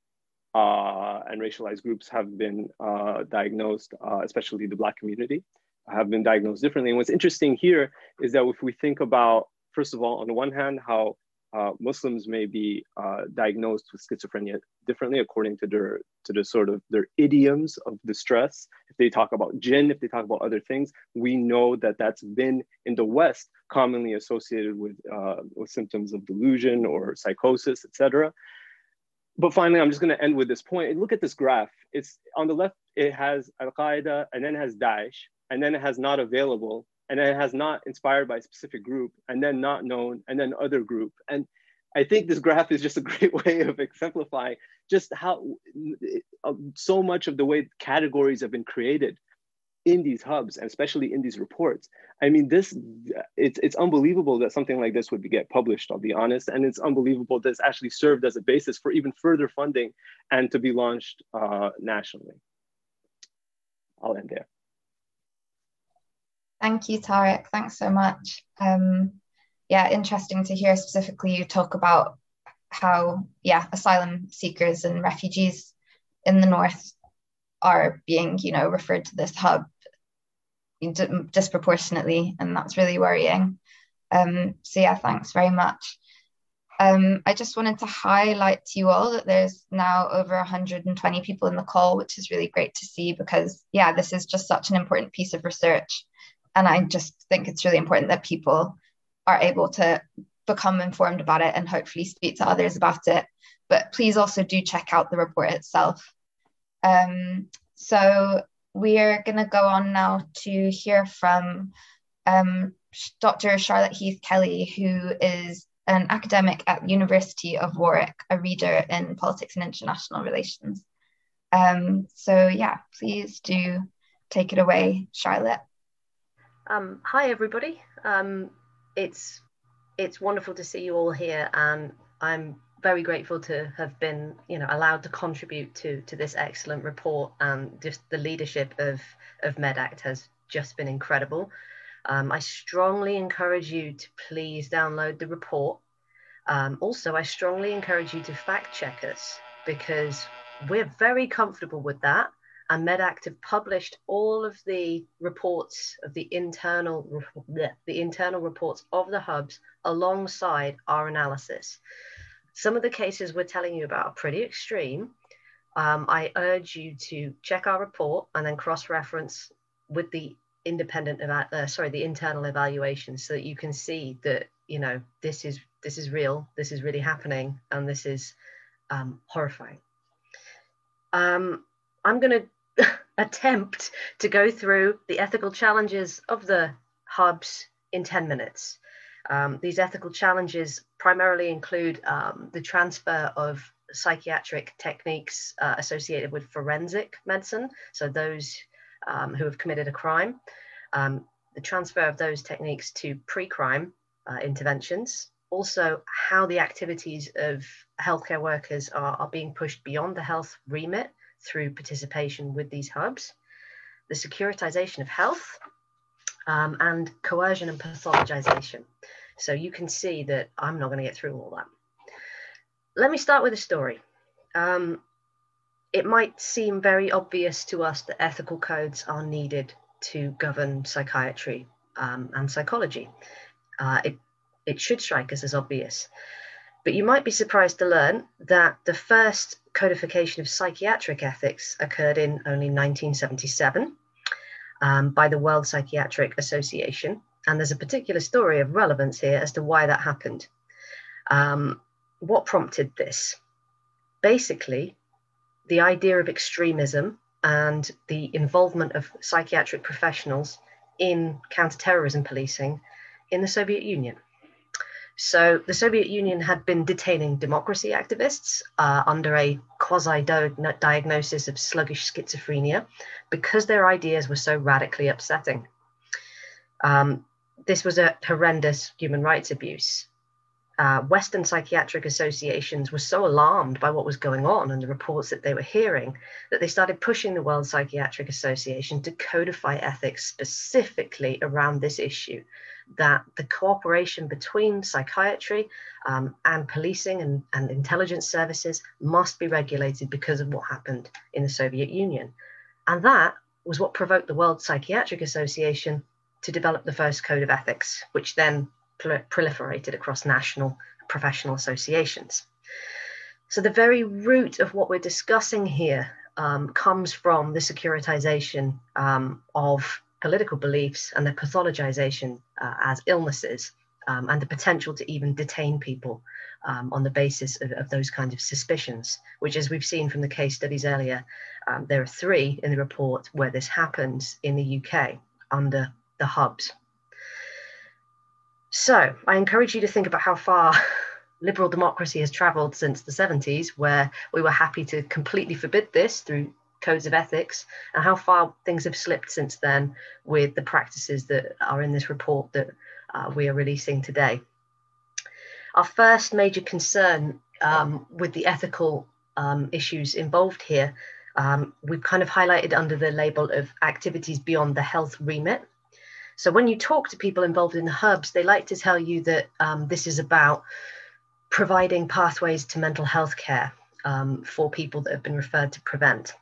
Uh, and racialized groups have been uh, diagnosed, uh, especially the Black community, have been diagnosed differently. And what's interesting here is that if we think about, first of all, on the one hand, how uh, Muslims may be uh, diagnosed with schizophrenia differently according to their to the sort of their idioms of distress. If they talk about jinn, if they talk about other things, we know that that's been in the West commonly associated with uh, with symptoms of delusion or psychosis, etc. But finally, I'm just going to end with this point. Look at this graph. It's on the left. It has Al Qaeda, and then it has Daesh, and then it has not available, and it has not inspired by a specific group, and then not known, and then other group. And I think this graph is just a great way of exemplifying just how uh, so much of the way categories have been created in these hubs and especially in these reports. I mean, this it's it's unbelievable that something like this would get published, I'll be honest. And it's unbelievable that it's actually served as a basis for even further funding and to be launched uh, nationally. I'll end there. Thank you, Tarek. Thanks so much. Um, yeah, interesting to hear specifically you talk about how, yeah, asylum seekers and refugees in the north are being, you know, referred to this hub disproportionately, and that's really worrying. Um, so yeah, thanks very much. Um, I just wanted to highlight to you all that there's now over 120 people in the call, which is really great to see because yeah, this is just such an important piece of research and I just think it's really important that people are able to become informed about it and hopefully speak to others about it. But please also do check out the report itself. Um, so we're going to go on now to hear from um, Dr. Charlotte Heath Kelly, who is an academic at University of Warwick, a reader in politics and international relations. Um, so yeah, please do take it away, Charlotte. Um, hi everybody. Um, it's it's wonderful to see you all here, and I'm very grateful to have been, you know, allowed to contribute to to this excellent report. And just the leadership of of Medact has just been incredible. Um, I strongly encourage you to please download the report. Um, also, I strongly encourage you to fact check us because we're very comfortable with that and Medact have published all of the reports of the internal the internal reports of the hubs alongside our analysis. Some of the cases we're telling you about are pretty extreme. Um, I urge you to check our report and then cross-reference with the independent uh, sorry the internal evaluation so that you can see that you know this is this is real this is really happening and this is um, horrifying um, i'm going to attempt to go through the ethical challenges of the hubs in 10 minutes. Um, these ethical challenges primarily include um, the transfer of psychiatric techniques uh, associated with forensic medicine, so those um, who have committed a crime, um, the transfer of those techniques to pre crime uh, interventions, also how the activities of healthcare workers are, are being pushed beyond the health remit through participation with these hubs, the securitization of health, um, and coercion and pathologization. So you can see that I'm not going to get through all that. Let me start with a story. Um, it might seem very obvious to us that ethical codes are needed to govern psychiatry um, and psychology. Uh, it, it should strike us as obvious. But you might be surprised to learn that the first codification of psychiatric ethics occurred in only 1977 um, by the World Psychiatric Association. And there's a particular story of relevance here as to why that happened. Um, what prompted this? Basically, the idea of extremism and the involvement of psychiatric professionals in counterterrorism policing in the Soviet Union. So the Soviet Union had been detaining democracy activists uh, under a quasi diagnosis of sluggish schizophrenia because their ideas were so radically upsetting. Um, this was a horrendous human rights abuse. uh, Western psychiatric associations were so alarmed by what was going on and the reports that they were hearing that they started pushing the World Psychiatric Association to codify ethics specifically around this issue that the cooperation between psychiatry um, and policing and, and intelligence services must be regulated because of what happened in the Soviet Union. And that was what provoked the World Psychiatric Association to develop the first code of ethics, which then proliferated across national professional associations. So, the very root of what we're discussing here um, comes from the securitization um, of political beliefs and their pathologization uh, as illnesses um, and the potential to even detain people um, on the basis of, of, those kinds of suspicions, which, as we've seen from the case studies earlier, um, there are three in the report where this happens in the UK under the hubs. So I encourage you to think about how far liberal democracy has traveled since the 70s, where we were happy to completely forbid this through codes of ethics, and how far things have slipped since then with the practices that are in this report that uh, we are releasing today. Our first major concern um, with the ethical um, issues involved here, um, we've kind of highlighted under the label of activities beyond the health remit. So when you talk to people involved in the hubs, they like to tell you that um, this is about providing pathways to mental health care um, for people that have been referred to prevent.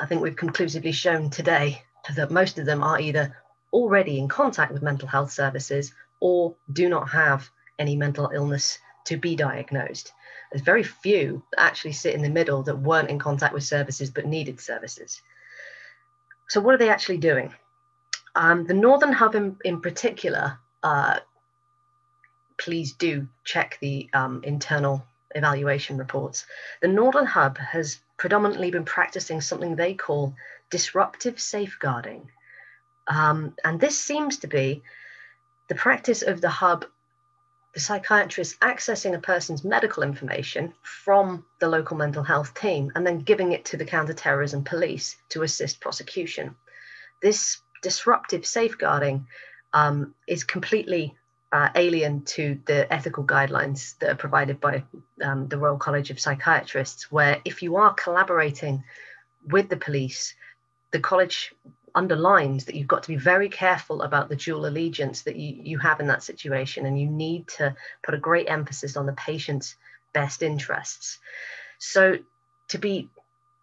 I think we've conclusively shown today that most of them are either already in contact with mental health services or do not have any mental illness to be diagnosed. There's very few that actually sit in the middle that weren't in contact with services but needed services. So, what are they actually doing? Um, the Northern Hub in, in particular, uh, please do check the um, internal evaluation reports. The Northern Hub has predominantly been practicing something they call disruptive safeguarding. Um, and this seems to be the practice of the hub, the psychiatrist accessing a person's medical information from the local mental health team and then giving it to the counterterrorism police to assist prosecution. This disruptive safeguarding um, is completely uh, alien to the ethical guidelines that are provided by um, the Royal College of Psychiatrists, where if you are collaborating with the police, the college underlines that you've got to be very careful about the dual allegiance that you, you have in that situation, and you need to put a great emphasis on the patient's best interests. So, to be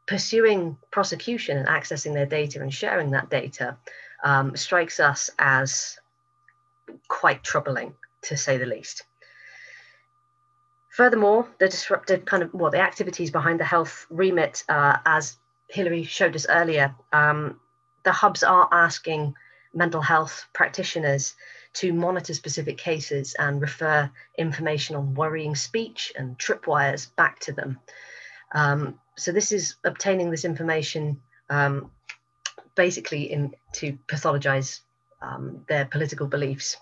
pursuing prosecution and accessing their data and sharing that data um, strikes us as quite troubling, to say the least. Furthermore, the disruptive kind of, well, the activities behind the health remit, uh, as Hilary showed us earlier, um, the hubs are asking mental health practitioners to monitor specific cases and refer information on worrying speech and tripwires back to them. Um, so this is obtaining this information um, basically in to pathologize um, their political beliefs.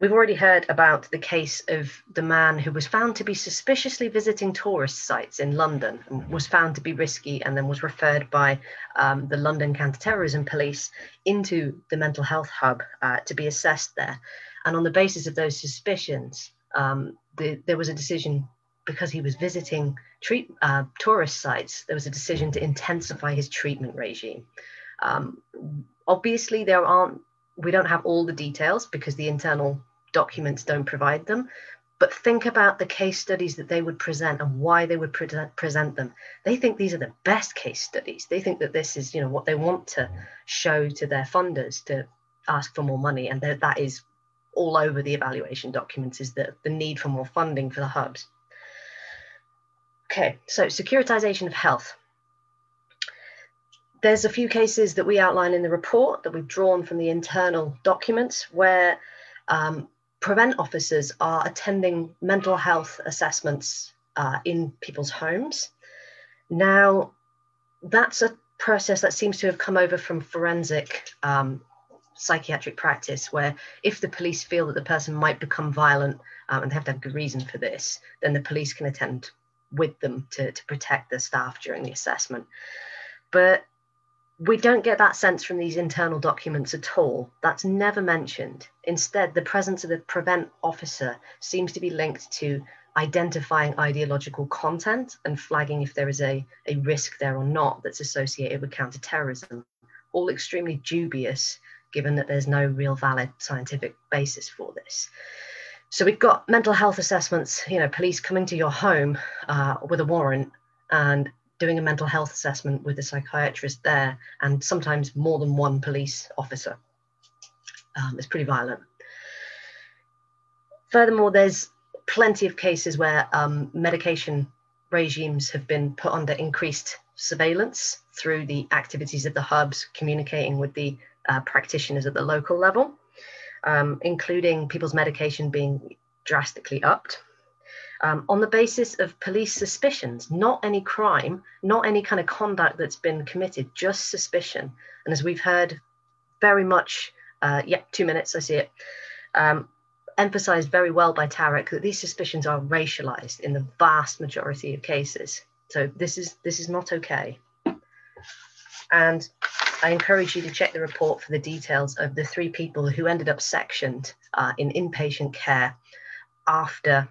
We've already heard about the case of the man who was found to be suspiciously visiting tourist sites in London and was found to be risky and then was referred by um, the London Counterterrorism Police into the mental health hub uh, to be assessed there. And on the basis of those suspicions, um, the, there was a decision because he was visiting treat, uh, tourist sites, there was a decision to intensify his treatment regime. Um, obviously, there aren't, we don't have all the details because the internal documents don't provide them. But think about the case studies that they would present and why they would pre- present them. They think these are the best case studies. They think that this is, you know, what they want to show to their funders to ask for more money, and that that is all over the evaluation documents is the, the need for more funding for the hubs. Okay, so securitization of health. There's a few cases that we outline in the report that we've drawn from the internal documents where um, prevent officers are attending mental health assessments uh, in people's homes. Now, that's a process that seems to have come over from forensic um, psychiatric practice, where if the police feel that the person might become violent um, and they have to have good reason for this, then the police can attend with them to, to protect the staff during the assessment. But we don't get that sense from these internal documents at all. That's never mentioned. Instead, the presence of the prevent officer seems to be linked to identifying ideological content and flagging if there is a, a risk there or not that's associated with counterterrorism. All extremely dubious, given that there's no real valid scientific basis for this. So we've got mental health assessments, you know, police coming to your home uh, with a warrant and doing a mental health assessment with a psychiatrist there and sometimes more than one police officer. Um, it's pretty violent. Furthermore, there's plenty of cases where um, medication regimes have been put under increased surveillance through the activities of the hubs communicating with the uh, practitioners at the local level, um, including people's medication being drastically upped um, on the basis of police suspicions, not any crime, not any kind of conduct that's been committed, just suspicion. And as we've heard very much, uh, yeah, two minutes, I see it, um, emphasized very well by Tarek that these suspicions are racialized in the vast majority of cases. So this is this is not okay. And I encourage you to check the report for the details of the three people who ended up sectioned uh, in inpatient care after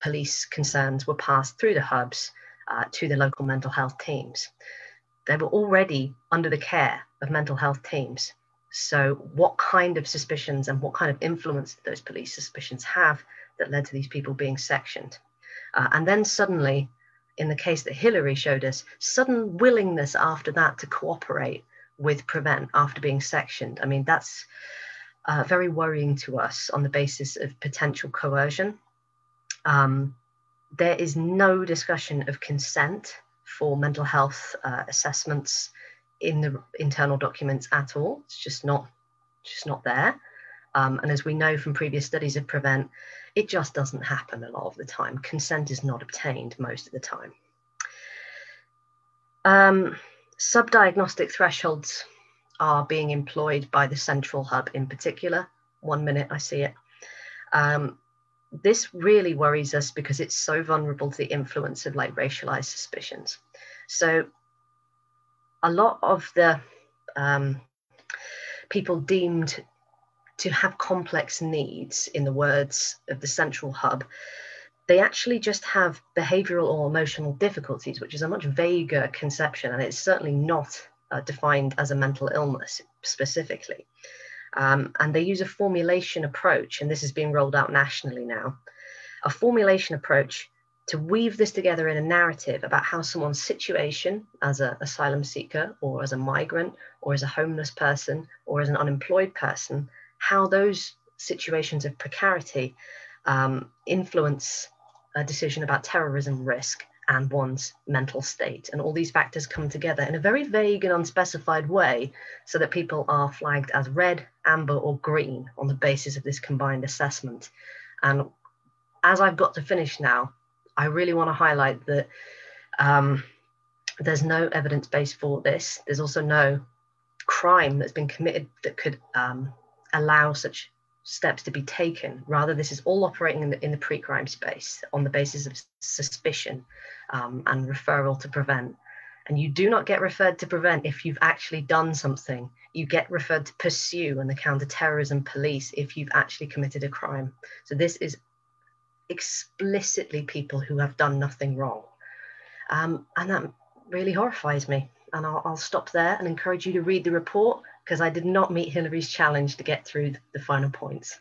police concerns were passed through the hubs uh, to the local mental health teams. They were already under the care of mental health teams. So, what kind of suspicions and what kind of influence did those police suspicions have that led to these people being sectioned? Uh, and then suddenly, in the case that Hilary showed us, sudden willingness after that to cooperate with Prevent after being sectioned. I mean, that's uh, very worrying to us on the basis of potential coercion um, there is no discussion of consent for mental health uh, assessments in the internal documents at all. It's just not, just not there. Um, and as we know from previous studies of Prevent, it just doesn't happen a lot of the time. Consent is not obtained most of the time. Um, subdiagnostic thresholds are being employed by the central hub in particular. One minute, I see it. Um, this really worries us because it's so vulnerable to the influence of like racialized suspicions. So a lot of the um, people deemed to have complex needs, in the words of the central hub, they actually just have behavioral or emotional difficulties, which is a much vaguer conception, and it's certainly not uh, defined as a mental illness specifically. Um, and they use a formulation approach, and this is being rolled out nationally now. A formulation approach to weave this together in a narrative about how someone's situation as an asylum seeker or as a migrant or as a homeless person or as an unemployed person, how those situations of precarity um, influence a decision about terrorism risk and one's mental state. And all these factors come together in a very vague and unspecified way so that people are flagged as red, amber, or green on the basis of this combined assessment. And as I've got to finish now, I really want to highlight that um, there's no evidence base for this. There's also no crime that's been committed that could um, allow such steps to be taken. Rather, this is all operating in the, in the pre-crime space on the basis of suspicion um, and referral to prevent. And you do not get referred to prevent if you've actually done something. You get referred to pursue and the counterterrorism police if you've actually committed a crime. So this is explicitly people who have done nothing wrong. Um, and that really horrifies me. And I'll, I'll stop there and encourage you to read the report because I did not meet Hilary's challenge to get through the final points.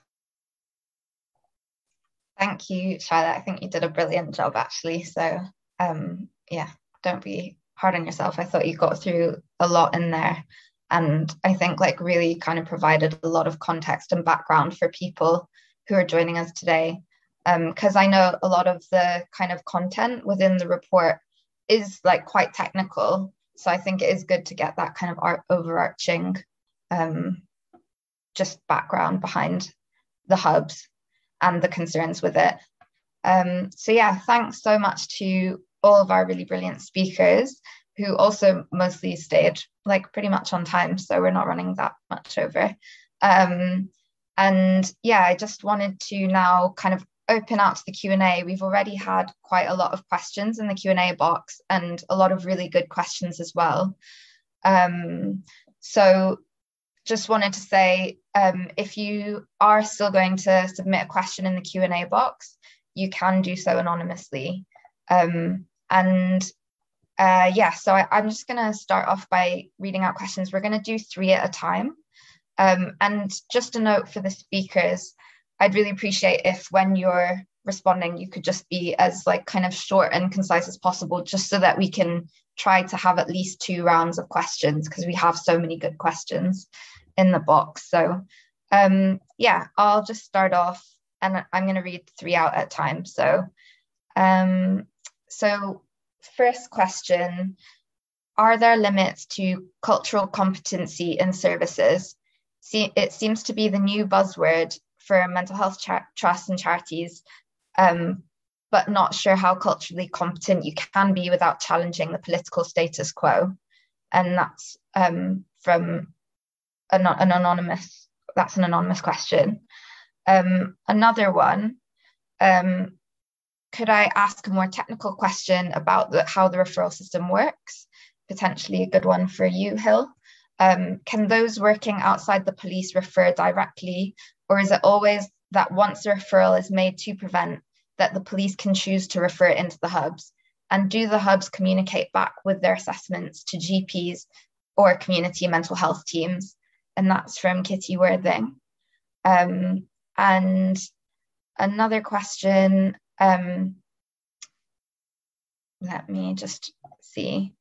Thank you, Charlotte. I think you did a brilliant job actually. So um, yeah, don't be hard on yourself. I thought you got through a lot in there. And I think like really kind of provided a lot of context and background for people who are joining us today. Because um, I know a lot of the kind of content within the report is like quite technical. So I think it is good to get that kind of overarching um, just background behind the hubs and the concerns with it. Um, so yeah, thanks so much to all of our really brilliant speakers who also mostly stayed like pretty much on time, so we're not running that much over. Um, and yeah, I just wanted to now kind of open out to the Q&A. We've already had quite a lot of questions in the Q&A box and a lot of really good questions as well. Um, so just wanted to say, um, if you are still going to submit a question in the Q&A box, you can do so anonymously. Um, and uh, yeah, so I, am just going to start off by reading out questions. We're going to do three at a time. Um, and just a note for the speakers, I'd really appreciate if when you're responding, you could just be as like kind of short and concise as possible, just so that we can try to have at least two rounds of questions because we have so many good questions in the box. So um, yeah, I'll just start off and I'm going to read three out at a time. So, um, so first question, are there limits to cultural competency in services? See, it seems to be the new buzzword for mental health trusts and charities, um, but not sure how culturally competent you can be without challenging the political status quo. And that's um, from an, an, anonymous, that's an anonymous question. Um, another one, um, could I ask a more technical question about the, how the referral system works? Potentially a good one for you, Hill. Um, can those working outside the police refer directly, or is it always that once a referral is made to prevent, that the police can choose to refer it into the hubs? And do the hubs communicate back with their assessments to GPs or community mental health teams? And that's from Kitty Worthing. Um, and another question, um, let me just see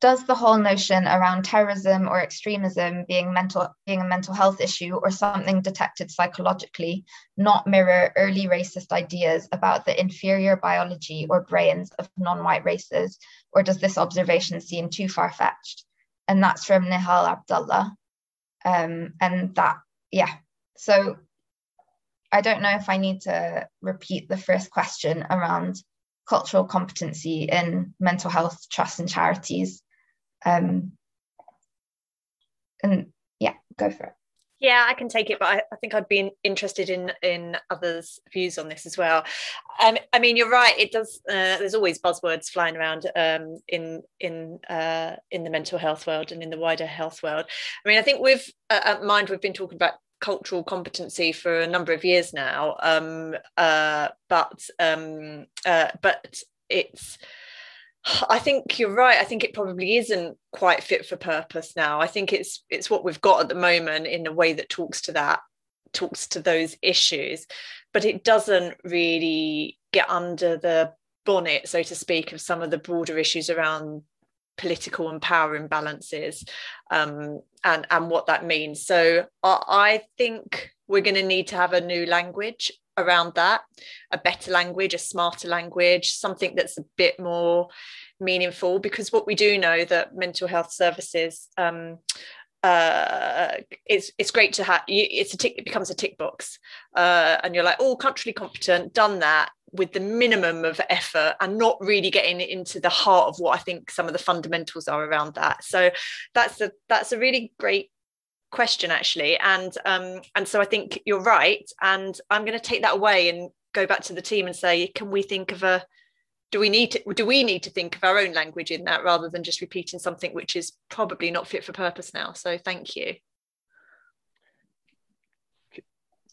does the whole notion around terrorism or extremism being mental being a mental health issue or something detected psychologically not mirror early racist ideas about the inferior biology or brains of non-white races? Or does this observation seem too far-fetched? And that's from nihal abdullah. Um, and that yeah. So i don't know if i need to repeat the first question around cultural competency in mental health trusts and charities um, and yeah, go for it. Yeah, I can take it, but I, I, think I'd be interested in in others' views on this as well. Um, I mean, you're right. It does. Uh, there's always buzzwords flying around um, in in uh, in the mental health world and in the wider health world. I mean, I think with uh, at Mind we've been talking about cultural competency for a number of years now, um, uh, but um, uh, but it's I think you're right. I think it probably isn't quite fit for purpose now. I think it's it's what we've got at the moment in a way that talks to that, talks to those issues, but it doesn't really get under the bonnet, so to speak, of some of the broader issues around political and power imbalances um, and and what that means. So I, I think we're going to need to have a new language around that a better language a smarter language something that's a bit more meaningful because what we do know that mental health services um, uh, it's it's great to have it's a tick it becomes a tick box uh, and you're like oh culturally competent done that with the minimum of effort and not really getting into the heart of what I think some of the fundamentals are around that. So that's a that's a really great question actually. And um and so i think you're right. And i'm going to take that away and go back to the team and say can we think of a do we need to do we need to think of our own language in that rather than just repeating something which is probably not fit for purpose now? So thank you.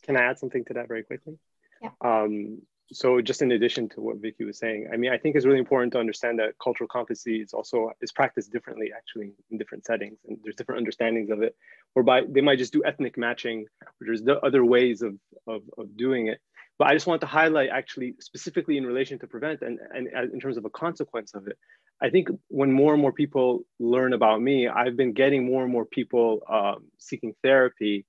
Can i add something to that very quickly? Yeah. um so just in addition to what Vicky was saying, I mean, I think it's really important to understand that cultural competency is also is practiced differently actually in different settings, and there's different understandings of it. Whereby they might just do ethnic matching, or there's other ways of, of, of doing it. But I just want to highlight actually specifically in relation to prevent and, and in terms of a consequence of it. I think when more and more people learn about me, I've been getting more and more people um, seeking therapy,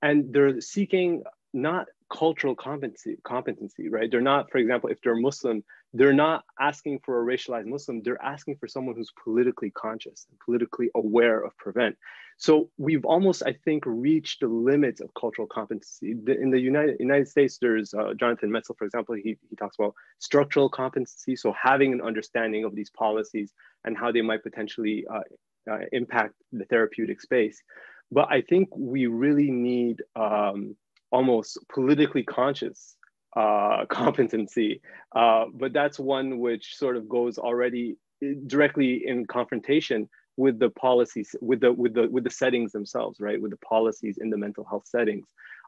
and they're seeking not cultural competency, competency, right? They're not, for example, if they're Muslim, they're not asking for a racialized Muslim, they're asking for someone who's politically conscious and politically aware of prevent. So we've almost, I think, reached the limits of cultural competency. In the United, United States, there's uh, Jonathan Metzl, for example, he, he talks about structural competency. So having an understanding of these policies and how they might potentially uh, uh, impact the therapeutic space. But I think we really need um, almost politically conscious uh, competency. Uh, but that's one which sort of goes already directly in confrontation with the policies, with the with the with the settings themselves, right? With the policies in the mental health settings.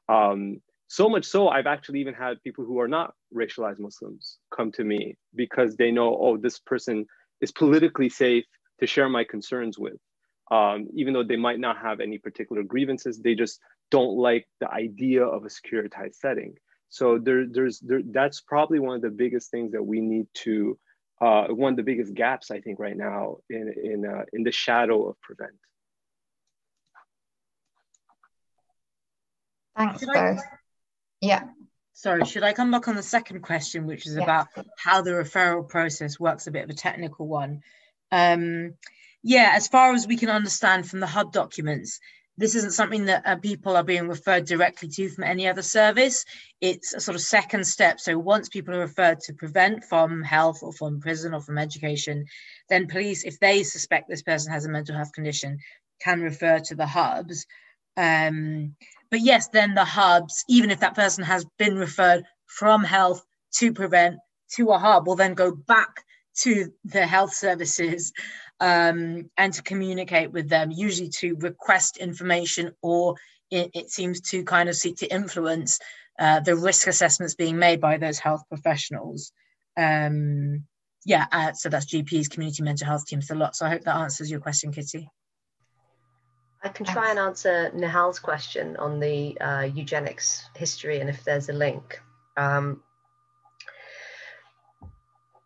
Um, so much so, I've actually even had people who are not racialized Muslims come to me because they know, oh, this person is politically safe to share my concerns with. Um, even though they might not have any particular grievances, they just don't like the idea of a securitized setting. So there, there's there, that's probably one of the biggest things that we need to, uh, one of the biggest gaps I think right now in in uh, in the shadow of prevent. Thanks, both. Yeah. Sorry, should I come back on the second question, which is Yeah. about how the referral process works, a bit of a technical one. Um, yeah, as far as we can understand from the hub documents, this isn't something that uh, people are being referred directly to from any other service. It's a sort of second step. So once people are referred to prevent from health or from prison or from education, then police, if they suspect this person has a mental health condition, can refer to the hubs. Um, but yes, then the hubs, even if that person has been referred from health to prevent to a hub, will then go back to the health services um, and to communicate with them, usually to request information or it, it seems to kind of seek to influence uh, the risk assessments being made by those health professionals. Um, yeah, uh, so that's GPs, community mental health teams, a lot. So I hope that answers your question, Kitty. I can try and answer Nihal's question on the uh, eugenics history and if there's a link. Um,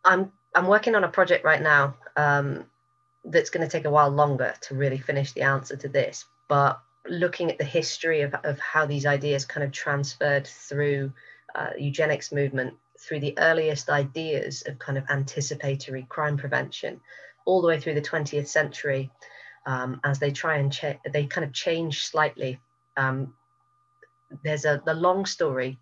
I'm I'm working on a project right now um, that's going to take a while longer to really finish the answer to this, but looking at the history of, of how these ideas kind of transferred through uh, eugenics movement through the earliest ideas of kind of anticipatory crime prevention all the way through the 20th century um, as they try and cha- they kind of change slightly. Um, there's a the long story.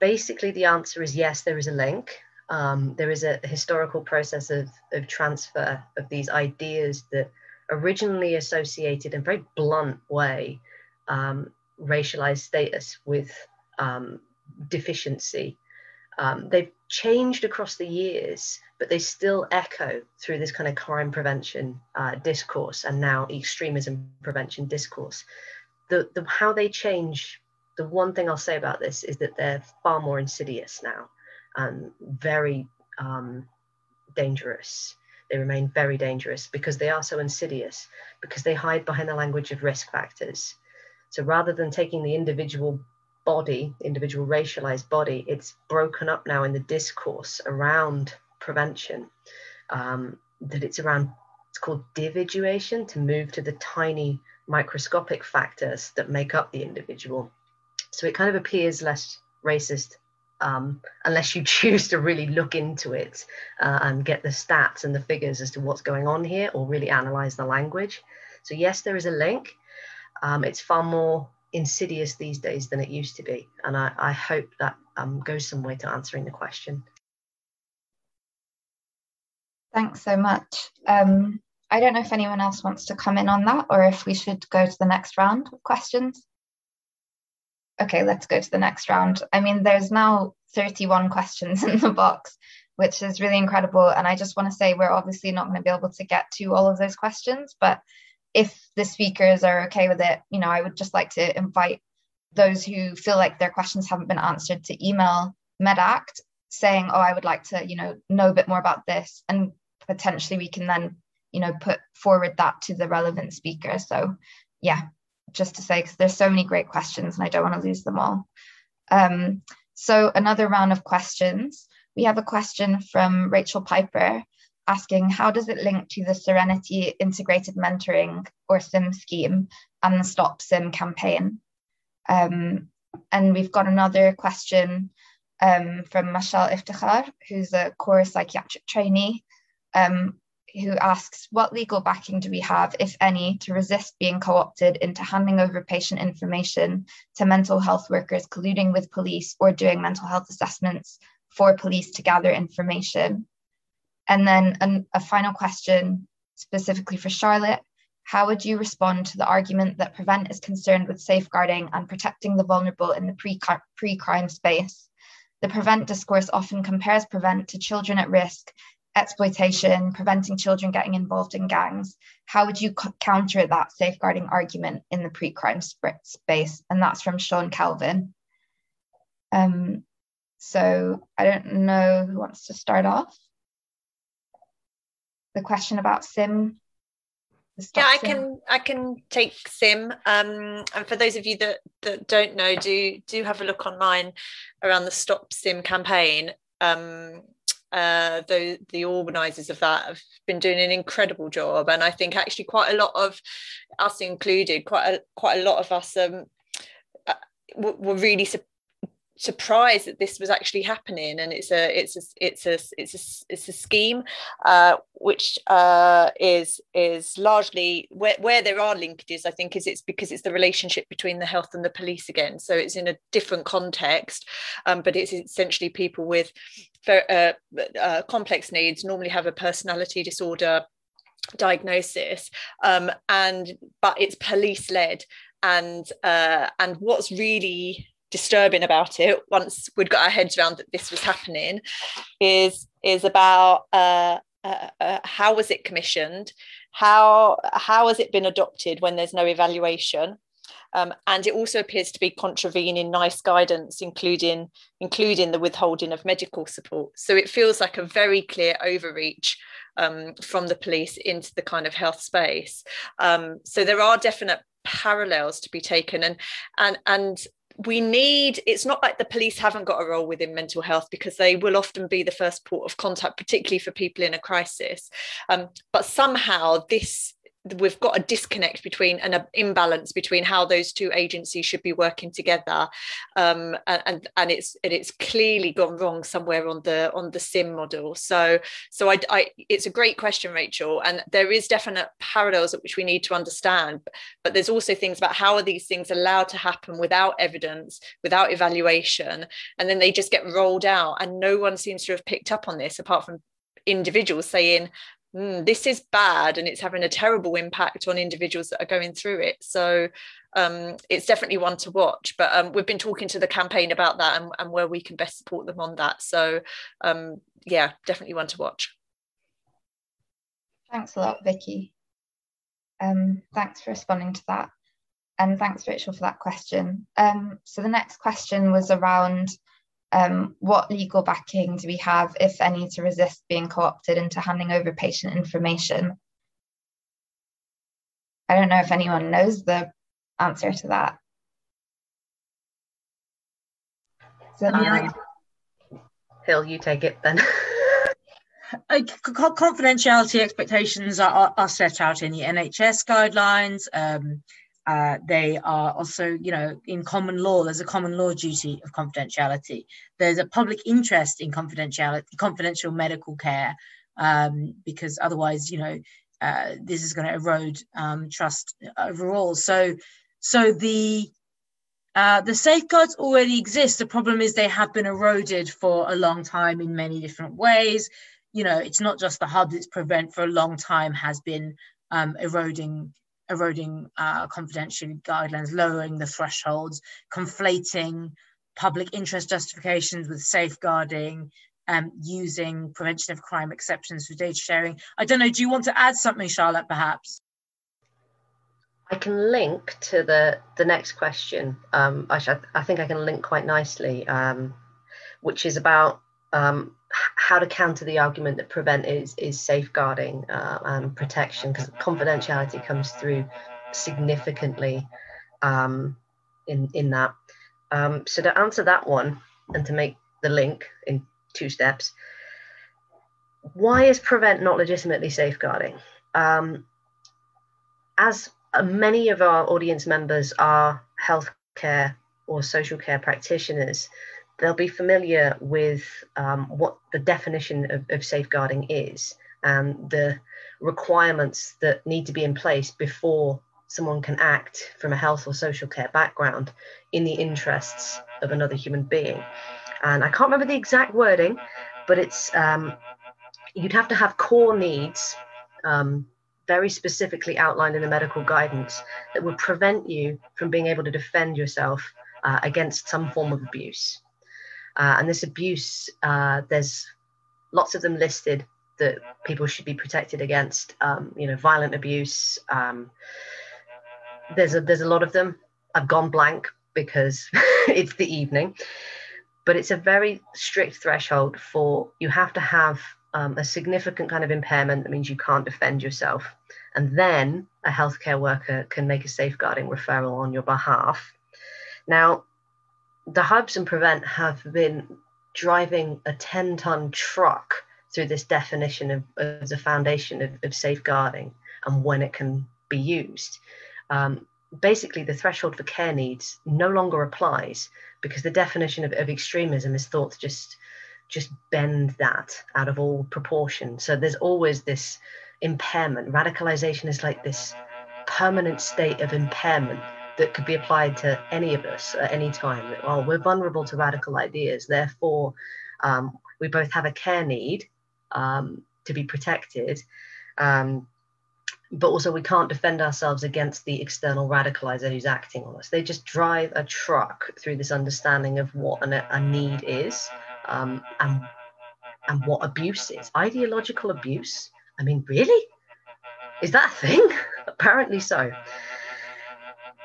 Basically, the answer is yes. There is a link. Um, there is a historical process of, of transfer of these ideas that originally associated in a very blunt way um, racialized status with um, deficiency. Um, they've changed across the years, but they still echo through this kind of crime prevention uh, discourse and now extremism prevention discourse. The, the how they change. The one thing I'll say about this is that they're far more insidious now and very um, dangerous. They remain very dangerous because they are so insidious, because they hide behind the language of risk factors. So rather than taking the individual body, individual racialized body, it's broken up now in the discourse around prevention. Um, that it's around, it's called dividuation to move to the tiny microscopic factors that make up the individual. So it kind of appears less racist um, unless you choose to really look into it uh, and get the stats and the figures as to what's going on here or really analyze the language. So, yes, there is a link. Um, it's far more insidious these days than it used to be. And I, I hope that um, goes some way to answering the question. Thanks so much. Um, I don't know if anyone else wants to come in on that or if we should go to the next round of questions. Okay, let's go to the next round. I mean, there's now 31 questions in the box, which is really incredible. And I just want to say we're obviously not going to be able to get to all of those questions, but if the speakers are okay with it, you know, I would just like to invite those who feel like their questions haven't been answered to email Medact saying, oh, I would like to, you know, know a bit more about this. And potentially we can then, you know, put forward that to the relevant speaker. So yeah, just to say, because there's so many great questions and I don't want to lose them all. Um, so another round of questions. We have a question from Rachel Piper asking how does it link to the Serenity Integrated Mentoring or SIM scheme and the Stop SIM campaign? Um, and we've got another question um, from Mashal Iftikhar, who's a core psychiatric trainee, um, who asks, what legal backing do we have, if any, to resist being co-opted into handing over patient information to mental health workers colluding with police or doing mental health assessments for police to gather information? And then an, a final question specifically for Charlotte. How would you respond to the argument that Prevent is concerned with safeguarding and protecting the vulnerable in the pre crime space? The Prevent discourse often compares Prevent to children at risk exploitation, preventing children getting involved in gangs. How would you counter that safeguarding argument in the pre-crime space? And that's from Sean Calvin. Um, so I don't know who wants to start off. The question about SIM. Yeah, I can I can take SIM. Um, and for those of you that, that don't know, do do have a look online around the Stop SIM campaign. Um, uh, the the organisers of that have been doing an incredible job, and I think actually quite a lot of us included, quite a quite a lot of us um, uh, were really surprised that this was actually happening and it's a it's a it's a it's a, it's a scheme uh, which uh, is is largely where, where there are linkages i think is it's because it's the relationship between the health and the police again. So it's in a different context um, but it's essentially people with uh, uh, complex needs normally have a personality disorder diagnosis um, and but it's police led and uh, and what's really disturbing about it once we'd got our heads around that this was happening is is about uh, uh, uh, how was it commissioned? How how has it been adopted when there's no evaluation? Um, and it also appears to be contravening NICE guidance including including the withholding of medical support. So it feels like a very clear overreach um, from the police into the kind of health space. Um, so there are definite parallels to be taken. And and and we need it's not like the police haven't got a role within mental health because they will often be the first port of contact particularly for people in a crisis. Um, but somehow this we've got a disconnect between and an imbalance between how those two agencies should be working together. Um, and and it's and it's clearly gone wrong somewhere on the on the sim model. So so I, I it's a great question rachel. And there is definite parallels which we need to understand. But there's also things about how are these things allowed to happen without evidence without evaluation and then they just get rolled out. And no one seems to have picked up on this apart from individuals saying mm, this is bad and it's having a terrible impact on individuals that are going through it. So um, it's definitely one to watch. But um, we've been talking to the campaign about that and, and where we can best support them on that. So um, yeah, definitely one to watch. Thanks a lot, Vicky. Um, thanks for responding to that. And thanks, Rachel, for that question. Um, so the next question was around um, what legal backing do we have, if any, to resist being co opted into handing over patient information? I don't know if anyone knows the answer to that. So, um, Hill, you take it then. confidentiality expectations are, are, set out in the NHS guidelines. Um, uh, they are also, you know, in common law, there's a common law duty of confidentiality. There's a public interest in confidentiality, confidential medical care, um, because otherwise, you know, uh, this is going to erode um, trust overall. So, so the uh, the safeguards already exist. The problem is they have been eroded for a long time in many different ways. You know, it's not just the hubs; it's prevent for a long time has been um, eroding eroding uh, confidentiality guidelines, lowering the thresholds, conflating public interest justifications with safeguarding, um, using prevention of crime exceptions for data sharing. I don't know, do you want to add something, Charlotte, perhaps? I can link to the, the next question. Um, I, I think I can link quite nicely, um, which is about um, how to counter the argument that prevent is is safeguarding uh, and protection because confidentiality comes through significantly um, in in that. Um, so to answer that one and to make the link in two steps, why is prevent not legitimately safeguarding? Um, as many of our audience members are healthcare or social care practitioners, they'll be familiar with um, what the definition of, of safeguarding is and the requirements that need to be in place before someone can act from a health or social care background in the interests of another human being. And I can't remember the exact wording, but it's um, you'd have to have core needs um, very specifically outlined in the medical guidance that would prevent you from being able to defend yourself uh, against some form of abuse. Uh, and this abuse, uh, there's lots of them listed that people should be protected against, um, you know, violent abuse. Um, there's a there's a lot of them. I've gone blank because it's the evening, but it's a very strict threshold for you have to have um, a significant kind of impairment that means you can't defend yourself, and then a healthcare worker can make a safeguarding referral on your behalf. Now, the hubs and prevent have been driving a 10 ton truck through this definition of, of the foundation of, of, safeguarding and when it can be used. Um, basically, the threshold for care needs no longer applies because the definition of, of extremism is thought to just just bend that out of all proportion. So there's always this impairment. Radicalization is like this permanent state of impairment that could be applied to any of us at any time. Well, we're vulnerable to radical ideas, therefore, um, we both have a care need um, to be protected, um, but also we can't defend ourselves against the external radicalizer who's acting on us. They just drive a truck through this understanding of what an, a need is um, and and what abuse is. Ideological abuse. I mean, really? Is that a thing? Apparently so.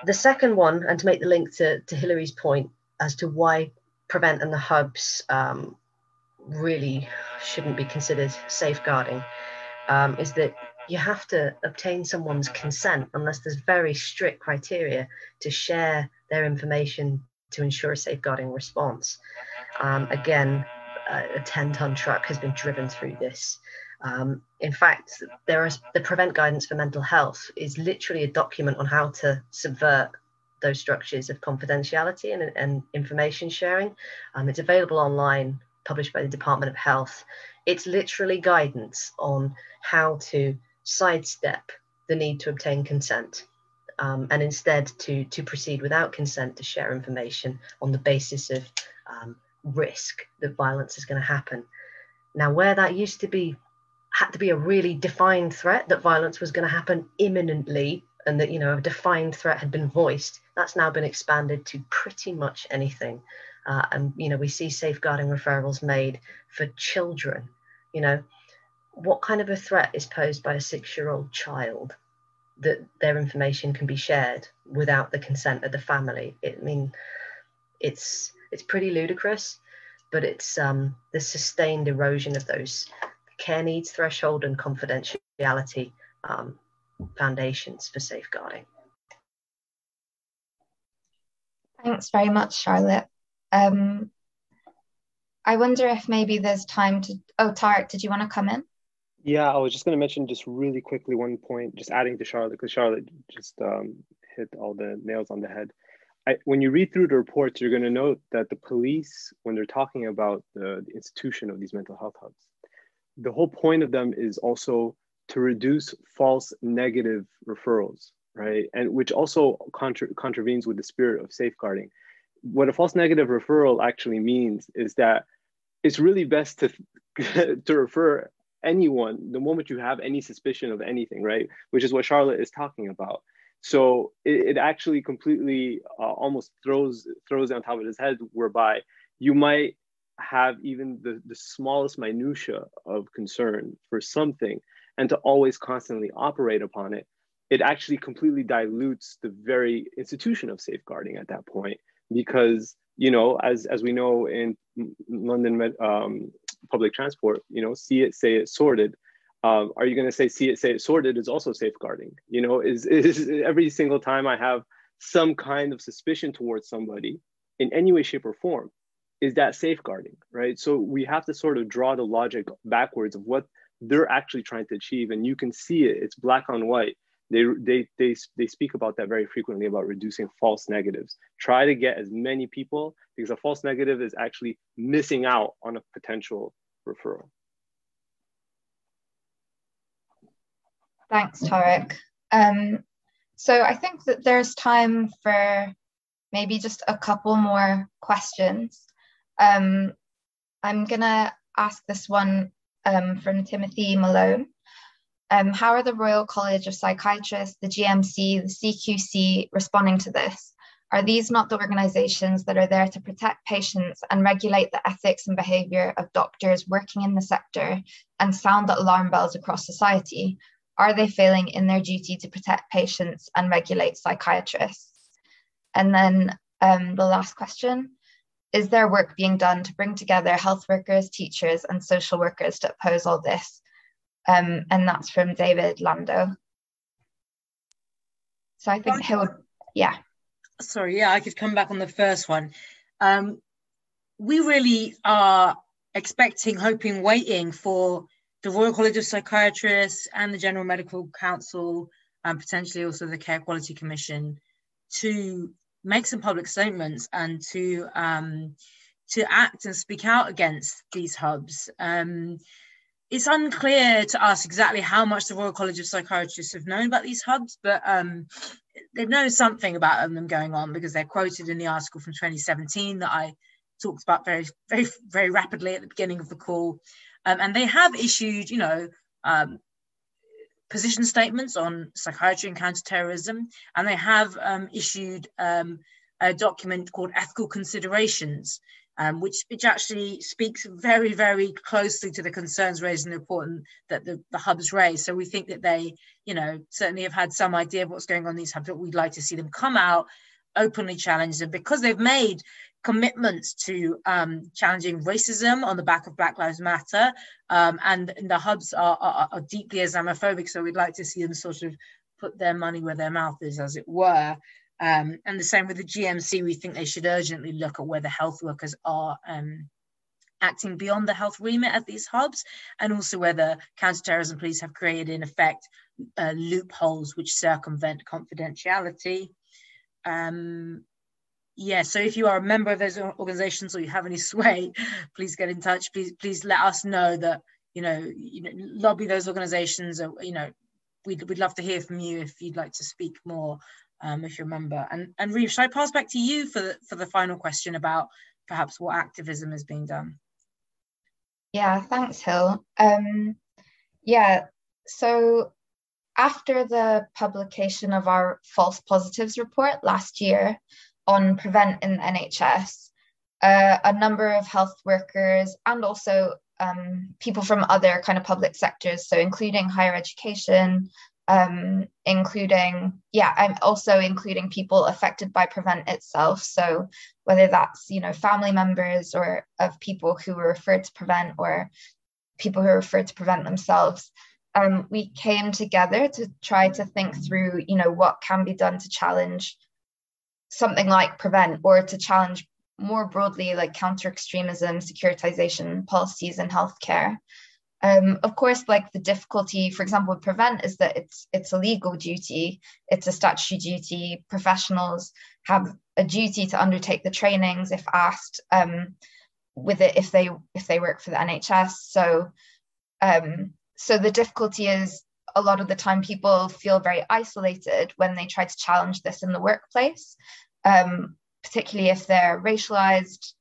The second one, and to make the link to, to Hilary's point as to why Prevent and the hubs um, really shouldn't be considered safeguarding, um, is that you have to obtain someone's consent unless there's very strict criteria to share their information to ensure a safeguarding response. Um, again, a 10 ton truck has been driven through this. Um, in fact, there is the Prevent Guidance for Mental Health is literally a document on how to subvert those structures of confidentiality and, and information sharing. Um, it's available online, published by the Department of Health. It's literally guidance on how to sidestep the need to obtain consent um, and instead to, to proceed without consent to share information on the basis of um, risk that violence is going to happen. Now, where that used to be had to be a really defined threat that violence was going to happen imminently and that you know a defined threat had been voiced that's now been expanded to pretty much anything. Uh, and you know we see safeguarding referrals made for children. You know what kind of a threat is posed by a six year old child that their information can be shared without the consent of the family? It, i mean it's it's pretty ludicrous but it's um, the sustained erosion of those care needs threshold and confidentiality um, foundations for safeguarding. Thanks very much, Charlotte. Um, I wonder if maybe there's time to. Oh, Tarek, did you want to come in? Yeah, I was just going to mention just really quickly one point, just adding to Charlotte, because Charlotte just um, hit all the nails on the head. I, when you read through the reports, you're going to note that the police, when they're talking about the, the institution of these mental health hubs, the whole point of them is also to reduce false negative referrals, right? And which also contra- contravenes with the spirit of safeguarding. What a false negative referral actually means is that it's really best to to refer anyone the moment you have any suspicion of anything, right? Which is what Charlotte is talking about. So it, it actually completely uh, almost throws throws on top of his head, whereby you might have even the, the smallest minutia of concern for something and to always constantly operate upon it, it actually completely dilutes the very institution of safeguarding at that point. Because, you know, as, as we know in London um, public transport, you know, see it, say it, sorted. Um, are you going to say see it, say it, sorted is also safeguarding? You know, is, is every single time I have some kind of suspicion towards somebody in any way, shape, or form, is that safeguarding, right? So we have to sort of draw the logic backwards of what they're actually trying to achieve, and you can see it. It's black on white. They they they they speak about that very frequently about reducing false negatives. Try to get as many people because a false negative is actually missing out on a potential referral. Thanks, Tarek. Um, so I think that there's time for maybe just a couple more questions. Um, I'm going to ask this one um, from Timothy Malone. Um, how are the Royal College of Psychiatrists, the GMC, the CQC responding to this? Are these not the organizations that are there to protect patients and regulate the ethics and behavior of doctors working in the sector and sound alarm bells across society? Are they failing in their duty to protect patients and regulate psychiatrists? And then um, the last question Is there work being done to bring together health workers, teachers, and social workers to oppose all this? Um, and that's from David Lando. So I think Hill, yeah. Sorry, yeah, I could come back on the first one. Um, we really are expecting, hoping, waiting for the Royal College of Psychiatrists and the General Medical Council, and potentially also the Care Quality Commission, to make some public statements and to um, to act and speak out against these hubs. Um, it's unclear to us exactly how much the Royal College of Psychiatrists have known about these hubs, but um, they've known something about them going on because they're quoted in the article from 2017 that I talked about very, very, very rapidly at the beginning of the call. Um, and they have issued, you know, um, position statements on psychiatry and counterterrorism, and they have um, issued um, a document called Ethical Considerations, um, which, which actually speaks very, very closely to the concerns raised in the report and that the, the hubs raised. So we think that they, you know, certainly have had some idea of what's going on in these hubs, but we'd like to see them come out, openly challenge them because they've made commitments to um, challenging racism on the back of Black Lives Matter. Um, and, the hubs are, are, are deeply Islamophobic. So we'd like to see them sort of put their money where their mouth is, as it were. Um, and the same with the GMC, we think they should urgently look at whether health workers are um, acting beyond the health remit at these hubs, and also whether counterterrorism police have created, in effect, uh, loopholes which circumvent confidentiality. Um, yeah, so if you are a member of those organizations or you have any sway, please get in touch. Please, please let us know that you know, you know, lobby those organizations. Or you know, we'd we'd love to hear from you if you'd like to speak more um, if you remember. And and Reem, should I pass back to you for the, for the final question about perhaps what activism is being done? Yeah, thanks, Hill. Um, yeah, so after the publication of our false positives report last year on prevent in the NHS, uh, a number of health workers and also um, people from other kind of public sectors, so including higher education, um, including, yeah, I'm also including people affected by Prevent itself. So whether that's, you know, family members or of people who were referred to Prevent or people who are referred to Prevent themselves, um, we came together to try to think through, you know, what can be done to challenge something like Prevent or to challenge more broadly like counter extremism, securitization policies in healthcare. Um, of course, like the difficulty, for example, with prevent is that it's it's a legal duty, it's a statutory duty. Professionals have a duty to undertake the trainings if asked um, with it if they if they work for the NHS. So um, so the difficulty is a lot of the time people feel very isolated when they try to challenge this in the workplace, um, particularly if they're racialized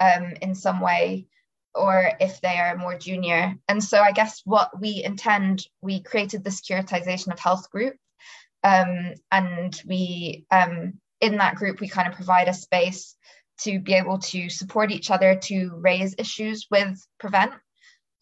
um, in some way or if they are more junior. And so I guess what we intend, we created the securitization of health group. Um, and we, um, in that group, we kind of provide a space to be able to support each other to raise issues with Prevent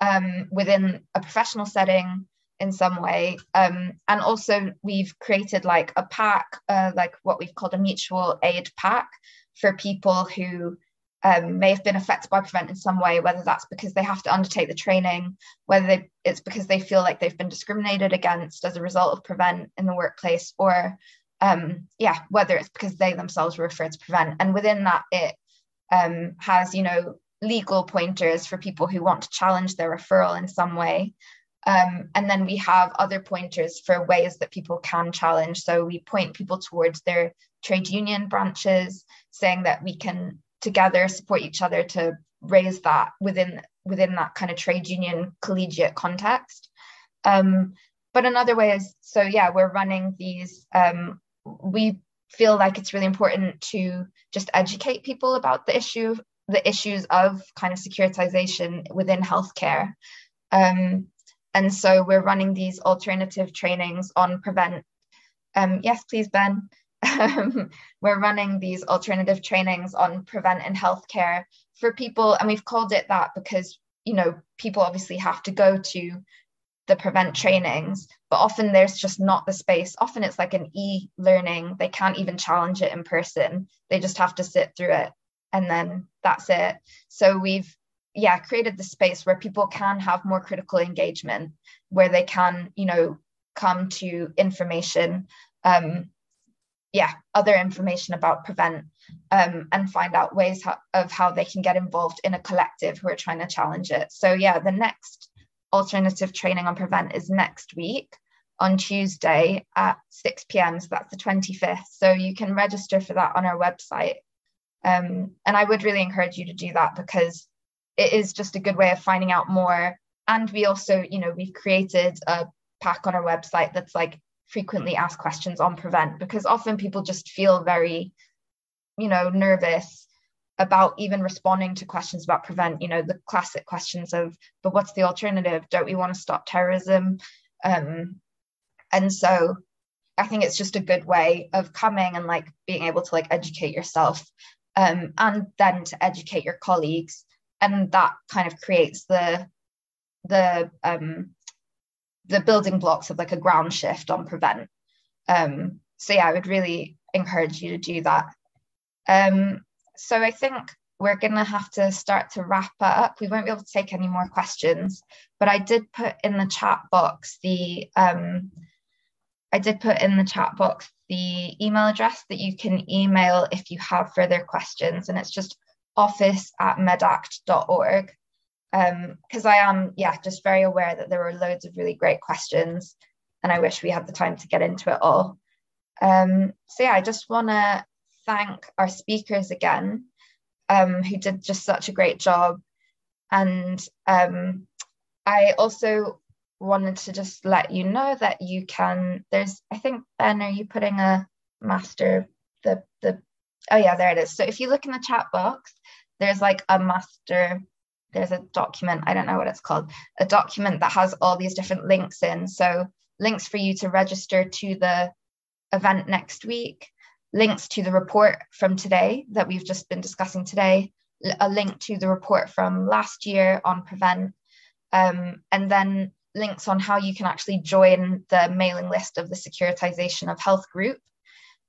um, within a professional setting in some way. Um, and also, we've created like a pack, uh, like what we've called a mutual aid pack for people who um, may have been affected by prevent in some way, whether that's because they have to undertake the training, whether they, it's because they feel like they've been discriminated against as a result of prevent in the workplace, or um, yeah, whether it's because they themselves were referred to prevent. And within that, it um, has you know legal pointers for people who want to challenge their referral in some way. Um, and then we have other pointers for ways that people can challenge. So we point people towards their trade union branches, saying that we can together support each other to raise that within within that kind of trade union collegiate context um, but another way is so yeah we're running these um, we feel like it's really important to just educate people about the issue the issues of kind of securitization within healthcare um, and so we're running these alternative trainings on prevent um, yes please ben we're running these alternative trainings on prevent in healthcare for people, and we've called it that because you know people obviously have to go to the prevent trainings, but often there's just not the space. Often it's like an e-learning; they can't even challenge it in person. They just have to sit through it, and then that's it. So we've yeah created the space where people can have more critical engagement, where they can you know come to information um, yeah, other information about Prevent um, and find out ways of how they can get involved in a collective who are trying to challenge it. So, yeah, the next alternative training on Prevent is next week on Tuesday at 6 p.m. So that's the 25th. So you can register for that on our website. Um, and I would really encourage you to do that because it is just a good way of finding out more. And we also, you know, we've created a pack on our website that's like frequently asked questions on prevent because often people just feel very you know nervous about even responding to questions about prevent you know the classic questions of but what's the alternative don't we want to stop terrorism um, and so i think it's just a good way of coming and like being able to like educate yourself um, and then to educate your colleagues and that kind of creates the the um, the building blocks of like a ground shift on prevent. Um, so yeah, I would really encourage you to do that. Um, so I think we're going to have to start to wrap up. We won't be able to take any more questions, but I did put in the chat box the um, I did put in the chat box the email address that you can email if you have further questions, and it's just office at medact.org because um, I am, yeah, just very aware that there were loads of really great questions, and I wish we had the time to get into it all. Um, so yeah, I just want to thank our speakers again, um, who did just such a great job, and um, I also wanted to just let you know that you can. There's, I think, Ben, are you putting a master the the? Oh yeah, there it is. So if you look in the chat box, there's like a master there's a document, I don't know what it's called, a document that has all these different links in. So links for you to register to the event next week, links to the report from today that we've just been discussing today, a link to the report from last year on Prevent, um, and then links on how you can actually join the mailing list of the securitization of health group,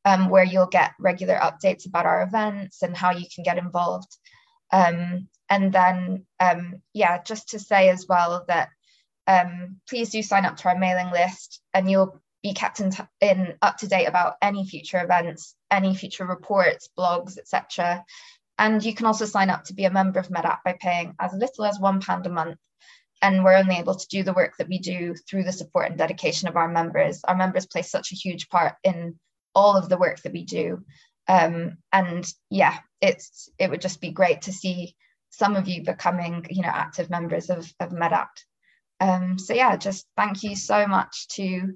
um, where you'll get regular updates about our events and how you can get involved. Um, and then, um, yeah, just to say as well that um, please do sign up to our mailing list and you'll be kept in, t- in up to date about any future events, any future reports, blogs, etc. And you can also sign up to be a member of Medact by paying as little as £1 a month. And we're only able to do the work that we do through the support and dedication of our members. Our members play such a huge part in all of the work that we do. Um, and yeah, it's it would just be great to see some of you becoming, you know, active members of, of Medact. Um, so yeah, just thank you so much to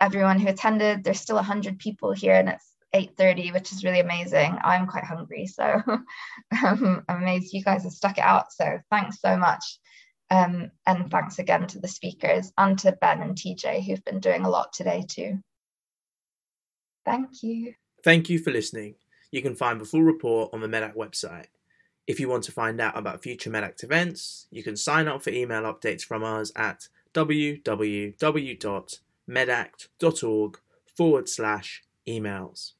everyone who attended. There's still 100 people here and it's 8.30, which is really amazing. I'm quite hungry, so um, I'm amazed you guys have stuck it out. So thanks so much. Um, and thanks again to the speakers and to Ben and TJ who've been doing a lot today too. Thank you. Thank you for listening. You can find the full report on the Medact website. If you want to find out about future Medact events, you can sign up for email updates from us at www.medact.org forward slash emails.